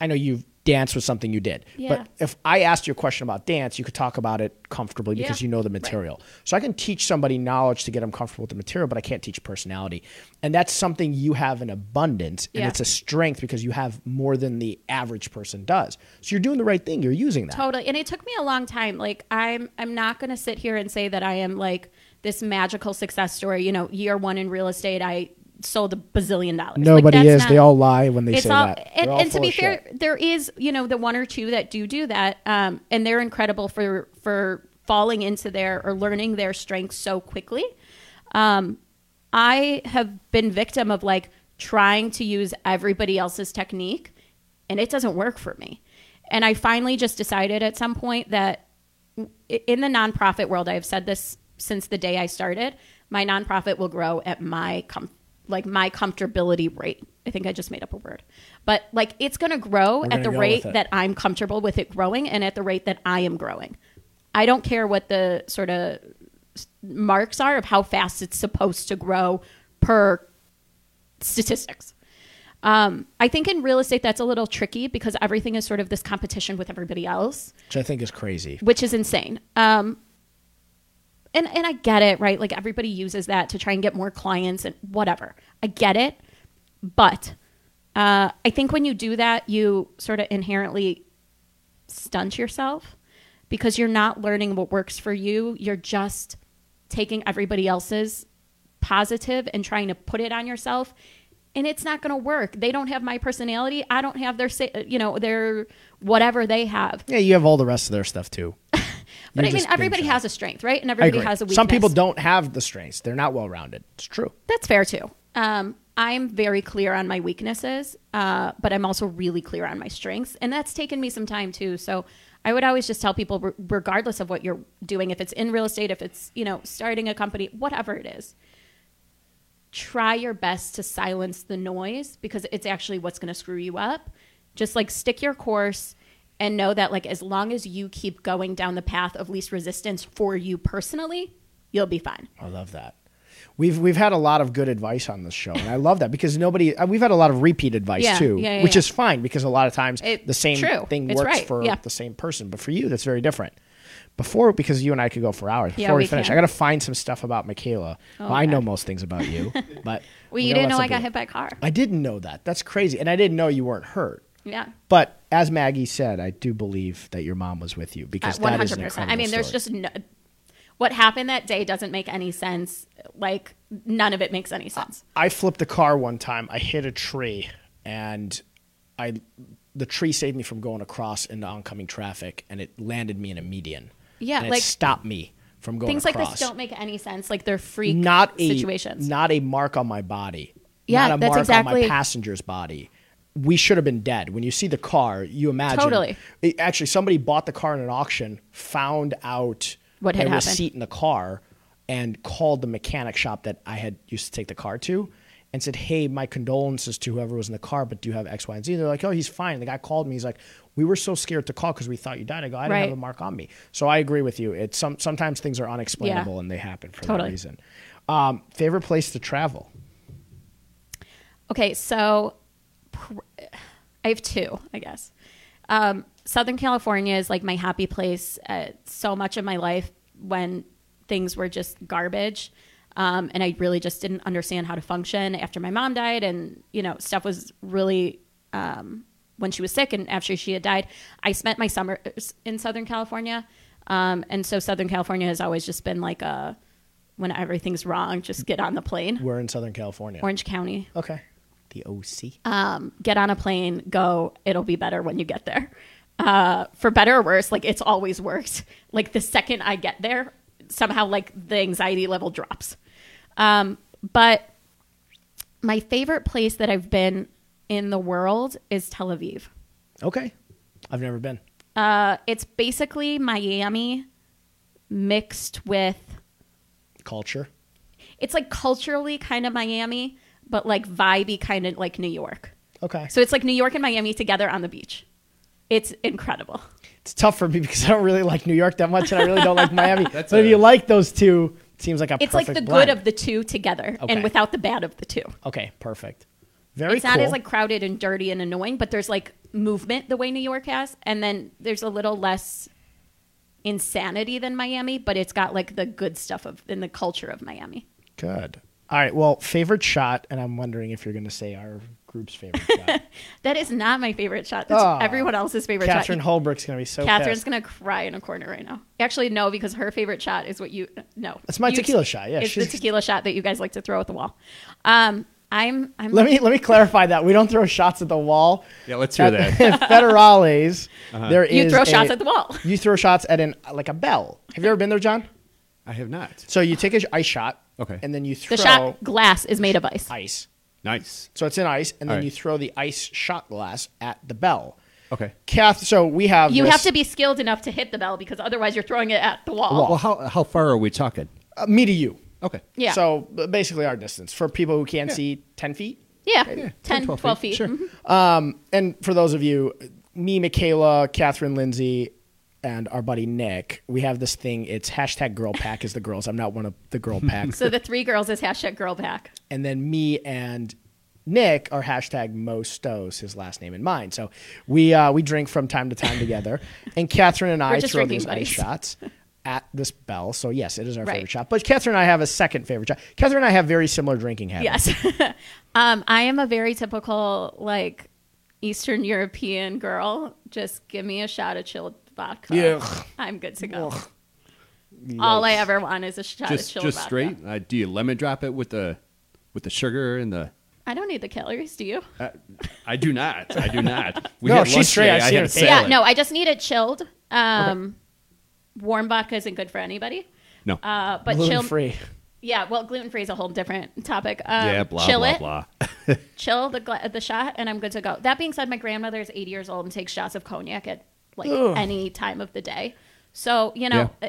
I know you've danced was something you did, Yeah. but if I asked you a question about dance, you could talk about it comfortably because Yeah. you know the Right. material. So I can teach somebody knowledge to get them comfortable with the material, but I can't teach personality. And that's something you have in abundance, and Yeah. it's a strength because you have more than the average person does. So you're doing the right thing. You're using that. Totally. And it took me a long time. Like I'm I'm not going to sit here and say that I am like this magical success story, you know, year 1 in real estate I sold a bazillion dollars. Like, Nobody that's is. not- they all lie when they say all, that. And, and to be fair, shit. there is you know the one or two that do do that, um, and they're incredible for for falling into their or learning their strengths so quickly. Um, I have been victim of like trying to use everybody else's technique, and it doesn't work for me. And I finally just decided at some point that in the nonprofit world, I've said this since the day I started. My nonprofit will grow at my com- like my comfortability rate. I think I just made up a word, but like it's going to grow at the go rate with it. that I'm comfortable with it growing, and at the rate that I am growing. I don't care what the sort of marks are of how fast it's supposed to grow per statistics. Um, I think in real estate that's a little tricky because everything is sort of this competition with everybody else Which I think is crazy. which is insane. Um, and and I get it, right? Like everybody uses that to try and get more clients and whatever. I get it, but uh, I think when you do that, you sort of inherently stunt yourself because you're not learning what works for you. You're just taking everybody else's positive and trying to put it on yourself and it's not going to work they don't have my personality i don't have their you know their whatever they have Yeah, you have all the rest of their stuff too. But I mean, everybody has a strength, right? And everybody has a weakness. Some people don't have the strengths. They're not well rounded. It's true. That's fair too. Um, I'm very clear on my weaknesses, uh, but I'm also really clear on my strengths, and that's taken me some time too. So I would always just tell people, re- regardless of what you're doing, if it's in real estate, if it's you know starting a company, whatever it is, try your best to silence the noise because it's actually what's going to screw you up. Just like stick your course and know that like as long as you keep going down the path of least resistance for you personally, you'll be fine. I love that. We've we've had a lot of good advice on this show, and I love that because nobody. uh, We've had a lot of repeat advice Yeah, too, yeah, yeah, which is fine because a lot of times It- the same true. thing It's works right, for the same person. But for you, that's very different. Before, because you and I could go for hours. Before we, we finish, can. I got to find some stuff about Michaela. Oh, well, I know most things about you, but Well, we you didn't know I got hit by a car. I didn't know that. That's crazy, and I didn't know you weren't hurt. Yeah. But as Maggie said, I do believe that your mom was with you because Uh, that is an 100%. I mean, there's story. just no, what happened that day doesn't make any sense. Like, none of it makes any sense. I flipped a car one time. I hit a tree, and I the tree saved me from going across into oncoming traffic, and it landed me in a median. Yeah, like- stopped me from going Things like this don't make any sense. Like, they're freak not a situations. not a mark on my body. Yeah, not a that's mark on exactly- my passenger's body. We should have been dead. When you see the car, you imagine. Totally. It- actually, somebody bought the car in an auction, found out What had a happened. receipt in the car, and called the mechanic shop that I had used to take the car to, and said, "Hey, my condolences to whoever was in the car, but do you have X, Y, and Z?" They're like, "Oh, he's fine." The guy called me. He's like, "We were so scared to call because we thought you died." I go, "I didn't Right. have a mark on me." So I agree with you. It's some sometimes things are unexplainable and they happen for that reason. Um, favorite place to travel? Okay, so pr- I have two, I guess. Um, Southern California is like my happy place. Uh, so much of my life when things were just garbage, um, and I really just didn't understand how to function after my mom died, and you know stuff was really um, when she was sick and after she had died. I spent my summers in Southern California, um, and so Southern California has always just been like a when everything's wrong, just get on the plane. We're in Southern California. Orange County Okay. The OC. um, get on a plane, go. It'll be better when you get there. Uh, for better or worse, like it's always worked. Like the second I get there, somehow like the anxiety level drops. Um, but my favorite place that I've been in the world is Tel Aviv. okay. I've never been. Uh, it's basically Miami mixed with. Culture. It's like culturally kind of Miami, but like vibey kind of like New York. Okay. So it's like New York and Miami together on the beach. It's incredible. It's tough for me because I don't really like New York that much and I really don't like Miami. That's but if you like those two, it seems like a It's like the blend. good of the two together Okay. and without the bad of the two. Okay, perfect. Very it's cool. not as like crowded and dirty and annoying, but there's like movement the way New York has, and then there's a little less insanity than Miami, but it's got like the good stuff of in the culture of Miami. good. All right. Well, favorite shot, and I'm wondering if you're going to say our group's favorite shot. That is not my favorite shot. That's Oh. everyone else's favorite Catherine shot. Catherine Holbrook's going to be so Catherine's gonna cry in a corner right now. Actually, no, because her favorite shot is what you no. That's my You- tequila shot, yeah, it's the tequila shot that you guys like to throw at the wall. Um, I'm I'm Let me let me clarify that we don't throw shots at the wall. Yeah, let's hear At that. Federales, there is you throw shots a- at the wall. You throw shots at an like a bell. Have you ever been there, John? I have not. So you take a ice shot, Okay. and then you throw The shot glass is made of ice. ice. Nice. So it's in ice, and then All right. you throw the ice shot glass at the bell. Okay. Kath, so we have You this- have to be skilled enough to hit the bell because otherwise you're throwing it at the wall. Well, how how far are we talking? uh, me to you. Okay. Yeah. So b- basically, our distance for people who can't see ten feet. yeah. Yeah, 10, 10, 12, 12 feet. feet. Sure. Mhm. Um, and for those of you, me, Michaela, Catherine, Lindsay, and our buddy Nick, we have this thing. It's hashtag girl pack is the girls. I'm not one of the girl pack. So the three girls is hashtag girl pack. and then me and Nick are hashtag Mo Stows, his last name and mine. So we uh, we drink from time to time together. And Catherine and I throw drinking these ice shots at this bell. So yes, it is our Right. favorite shot. But Catherine and I have a second favorite shot. Catherine and I have very similar drinking habits. Yes. um, I am a very typical like Eastern European girl. Just give me a shot of chilled vodka. Yeah. I'm good to go. All I ever want is a shot Just of chilled just vodka. straight. Uh, do you lemon drop it with the with the sugar and the? I don't need the calories, do you? Uh, I do not. I do not. We No, had she's lunch straight. today. I've I seen had her take it. Yeah, no, I just need it chilled. Um, Warm vodka isn't good for anybody. No. Uh, but Gluten chill, free. yeah. Well, gluten free is a whole different topic. Um, yeah. Blah chill blah it, blah. chill the gla- the shot, and I'm good to go. That being said, my grandmother is 80 years old and takes shots of cognac at like Ugh. any time of the day. So you know, uh,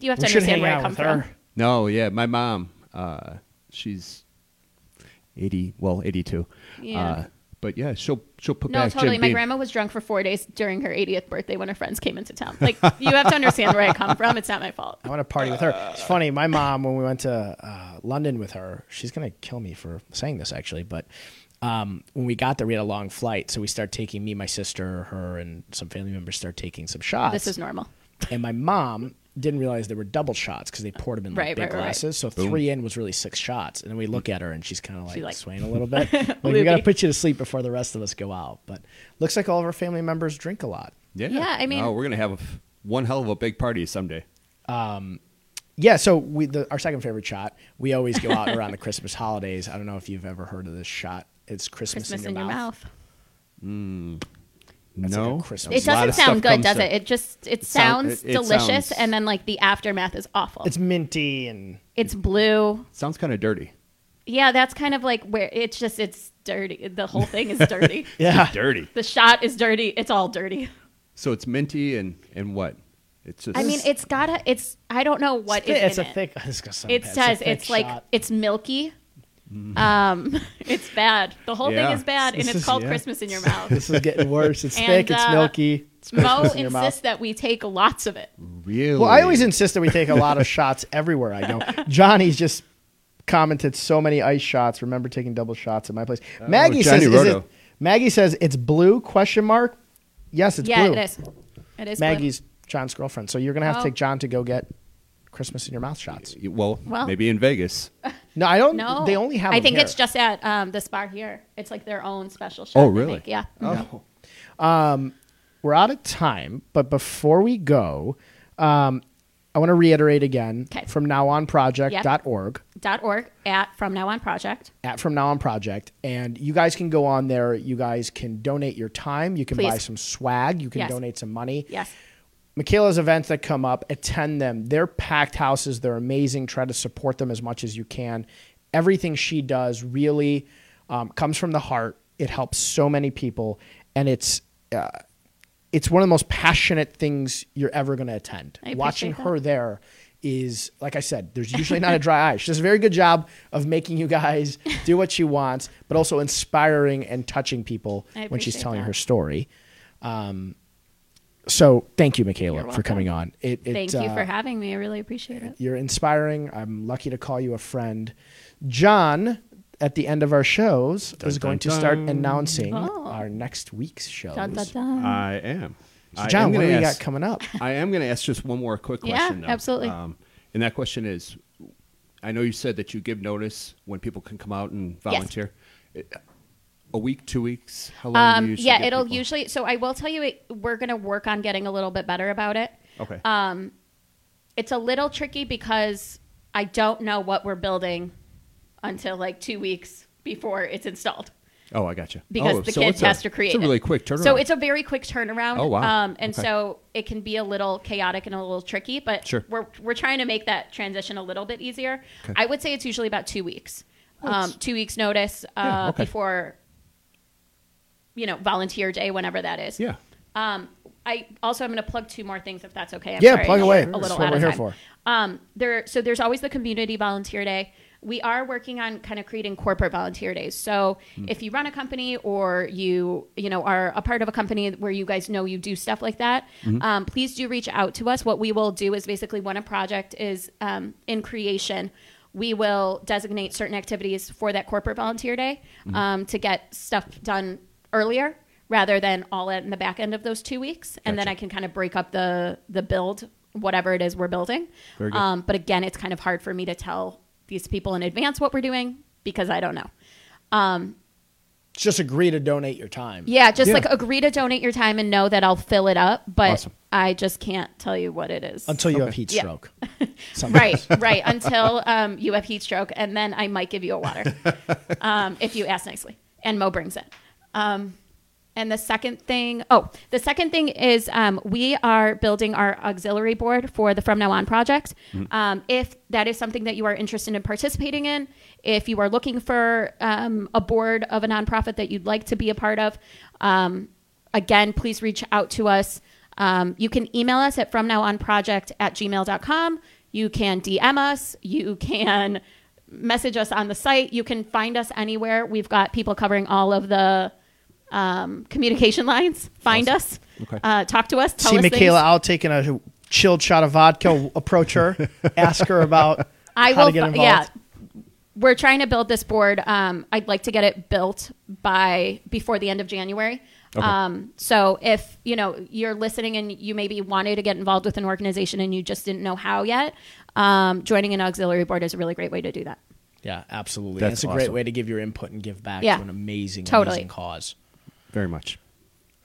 you have to We understand where I come her. from. No. Yeah. My mom. Uh, she's eighty. Well, eighty-two. Yeah. Uh, but yeah, she'll she'll put No, back No, totally. Jim My Beam. grandma was drunk for four days during her 80th birthday when her friends came into town. Like, you have to understand where I come from. It's not my fault. I want to party with her. It's funny. My mom, when we went to uh, London with her, she's gonna kill me for saying this actually, but um, when we got there, we had a long flight, so we start taking me, my sister, her, and some family members start taking some shots. This is normal. and my mom didn't realize they were double shots because they poured them in like Right, big right, right, right. glasses. So three in was really six shots. And then we look at her and she's kind of like, like- swaying a little bit. like, we got to put you to sleep before the rest of us go out. But looks like all of our family members drink a lot. Yeah, Yeah, I mean- oh, we're gonna have a f- one hell of a big party someday. Yeah, so we the, our second favorite shot. We always go out around the Christmas holidays. I don't know if you've ever heard of this shot. It's Christmas, Christmas in your, mouth. Mm. That's like a no, Christmas- It doesn't sound good, does to- it? It just it, sound- sounds it- it delicious, sounds- and then like the aftermath is awful. It's minty and it's blue. Sounds kind of dirty. Yeah, that's kind of like where it's just it's dirty. The whole thing is dirty. yeah. Dirty. the shot is dirty. It's all dirty. So it's minty and and what? It's just. I mean, it's gotta. It's I don't know what it's in a it. thick. It's gonna It says a it's, thick like shot. it's milky. Um, it's bad. The whole Yeah. thing is bad, and This it's is- called yeah. Christmas in your mouth. This is getting worse. It's And, thick. It's uh, milky. It's Mo Christmas in your mouth. insists that we take lots of it. really. Well, I always insist that we take a lot of shots everywhere I go. Johnny's just commented so many ice shots. Remember taking double shots at my place. Maggie Oh, Johnny says, is it, Maggie says it's blue? Question mark. Yes, it's yeah, blue. it is. It is. blue. Maggie's John's girlfriend. So you're gonna have to Oh. take John to go get Christmas in your mouth shots. Well, Well- maybe in Vegas. No, I don't. No, they only have. I them think here. it's just at um, this bar here. It's like their own special shot. Oh, they really? make. Yeah. Oh, we're out of time, but before we go, um, I want to reiterate again 'Kay. from now on project.org. Dot org at from now on project. at From Now On Project, and you guys can go on there. You guys can donate your time. You can Please. buy some swag. You can Yes. donate some money. Yes. Michaela's events that come up, attend them. They're packed houses. They're amazing. Try to support them as much as you can. Everything she does really um, comes from the heart. It helps so many people, and it's uh, it's one of the most passionate things you're ever going to attend. Watching that. her there is, like I said, there's usually not a dry eye. She does a very good job of making you guys do what she wants, but also inspiring and touching people when she's telling that. her story. Um, so thank you, Michaela, for coming on. It, it, Thank you uh, for having me. I really appreciate it. You're inspiring. I'm lucky to call you a friend. John, at the end of our shows, is going to start announcing Oh. our next week's shows. Dun, dun, dun. I am. So I John, am what do gonna we got coming up? I am going to ask just one more quick Yeah, question. though. absolutely. Um, and that question is, I know you said that you give notice when people can come out and volunteer. It- A week, two weeks? How long Um, usually yeah, it'll people? usually. So I will tell you, it, we're going to work on getting a little bit better about it. Okay. Um, it's a little tricky because I don't know what we're building until like two weeks before it's installed. oh, I got you. because oh, the so kid it's a- has to create It's a really quick turnaround. So it's a very quick turnaround. Oh, wow. Um, and Okay. so it can be a little chaotic and a little tricky, but Sure. we're we're trying to make that transition a little bit easier. Okay. I would say it's usually about two weeks. Um, two weeks notice uh, Yeah, okay. before you know volunteer day, whenever that is. yeah. Um, I also I'm going to plug two more things if that's okay. I'm Yeah, sorry, plug away. A That's little what out we're of here time. for. Um, there, so there's always the community volunteer day. We are working on kind of creating corporate volunteer days. So if you run a company or you, you know, are a part of a company where you guys know you do stuff like that, um, please do reach out to us. What we will do is basically when a project is um, in creation, we will designate certain activities for that corporate volunteer day um, to get stuff done earlier rather than all in the back end of those two weeks, and then I can kind of break up the the build, whatever it is we're building. Very good. Um, but again, it's kind of hard for me to tell these people in advance what we're doing because I don't know. Um, Just agree to donate your time. yeah, just Yeah. like agree to donate your time and know that I'll fill it up, but Awesome. I just can't tell you what it is. Until you have Okay. heat stroke. Sometimes. right, right. Until um, you have heat stroke, and then I might give you a water um, if you ask nicely, and Mo brings it. Um, and the second thing, oh, the second thing is um, we are building our auxiliary board for the From Now On project. Um, if that is something that you are interested in participating in, if you are looking for um, a board of a nonprofit that you'd like to be a part of, um, again, please reach out to us. Um, you can email us at fromnowonproject at gmail.com. You can DM us. You can message us on the site. You can find us anywhere. We've got people covering all of the um, communication lines. Find us. Okay. Uh, talk to us. Tell See us Michaela things. out taking a chilled shot of vodka. Approach her, ask her about I how will. to get involved. yeah, we're trying to build this board. Um, I'd like to get it built by before the end of January. Okay. Um, so if you know you're listening and you maybe wanted to get involved with an organization and you just didn't know how yet, um, joining an auxiliary board is a really great way to do that. Yeah, absolutely. That's it's a great way to give your input and give back Yeah. to an amazing, Totally. amazing cause. Very much.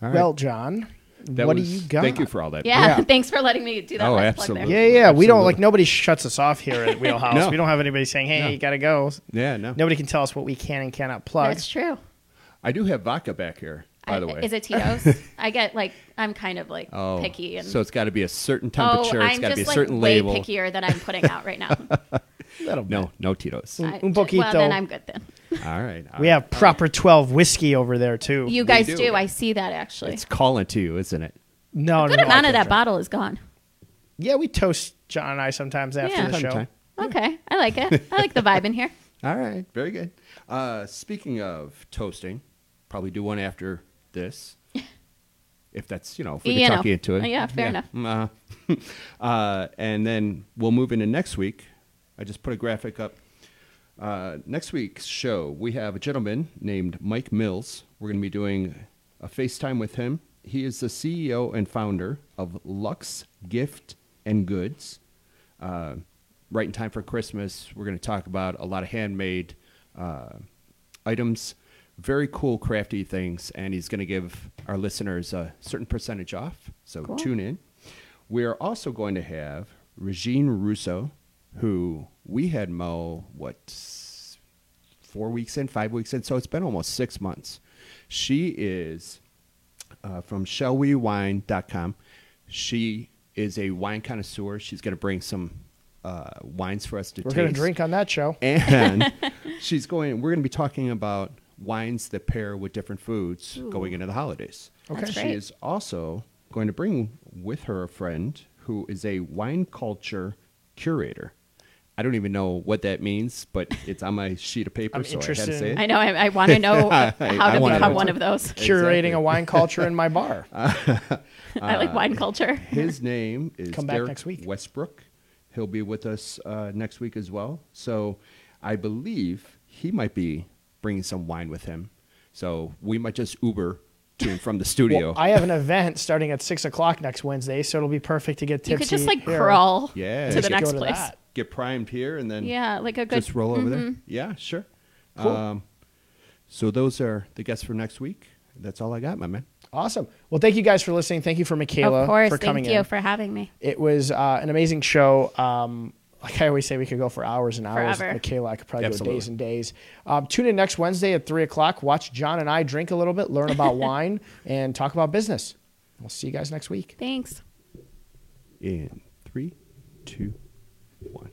All right. Well, John, That what was- do you got? Thank you for all that. Yeah, Yeah. thanks for letting me do that. Oh, last plug there. absolutely. Yeah, yeah. We don't like nobody shuts us off here at Wheelhouse. No. We don't have anybody saying, "Hey, No. you gotta go." Yeah, no. Nobody can tell us what we can and cannot plug. That's true. I do have vodka back here, by I- the way. Is it Tito's? I get like I'm kind of like oh, picky and so it's got to be a certain oh, temperature. I'm it's got to be a like certain way label. pickier than I'm putting out right now. Little bit. No, no Tito's. I- Un poquito. Well, then I'm good then. all right. all We right. have proper twelve whiskey over there too. You guys do. do. I see that actually. It's calling to you, isn't it? no, Good no, no, amount I of that drink. bottle is gone. Yeah, we toast John and I sometimes after Yeah. the show. time. Okay, I like it. I like the vibe in here. All right, very good. Uh, speaking of toasting, probably do one after this, if that's you know if we You can talk you into it. Yeah, fair enough. enough. Uh, uh, and then we'll move into next week. I just put a graphic up. Uh, next week's show, we have a gentleman named Mike Mills. We're going to be doing a FaceTime with him. He is the CEO and founder of Lux Gift and Goods. Uh, right in time for Christmas, we're going to talk about a lot of handmade uh, items, very cool, crafty things, and he's going to give our listeners a certain percentage off. So Cool. tune in. We are also going to have Regine Russo, who we had Mo, what, four weeks in, five weeks in? So it's been almost six months. She is uh, from shallwewine.com. She is a wine connoisseur. She's going to bring some uh, wines for us to We're gonna drink on that show. And she's going. We're going to be talking about wines that pair with different foods going into the holidays. Okay. That's She is also going to bring with her a friend who is a wine culture curator. I don't even know what that means, but it's on my sheet of paper, I'm so I had interested to say it. I know. I, I want to know I- how I to wanna become know one of those. Curating Exactly. a wine culture in my bar. I like wine culture. His name is Come back Derek next week. Westbrook. He'll be with us uh, next week as well. So I believe he might be bringing some wine with him. So we might just Uber to and from the studio. Well, I have an event starting at six o'clock next Wednesday, so it'll be perfect to get tipsy. You could just like here. crawl Yeah. to the next to place. that. Get primed here and then Yeah, like a good. just roll over there. Mhm. Yeah, sure. Cool. Um, so those are the guests for next week. That's all I got, my man. Awesome. Well, thank you guys for listening. Thank you for Michaela Of course. for coming Thank you in. for having me. It was uh, an amazing show. Um, like I always say, we could go for hours and hours. Forever. Michaela, I could probably Absolutely. go days and days. Um, tune in next Wednesday at 3 o'clock. Watch John and I drink a little bit, learn about wine, and talk about business. We'll see you guys next week. Thanks. In three, two, one. That was awesome.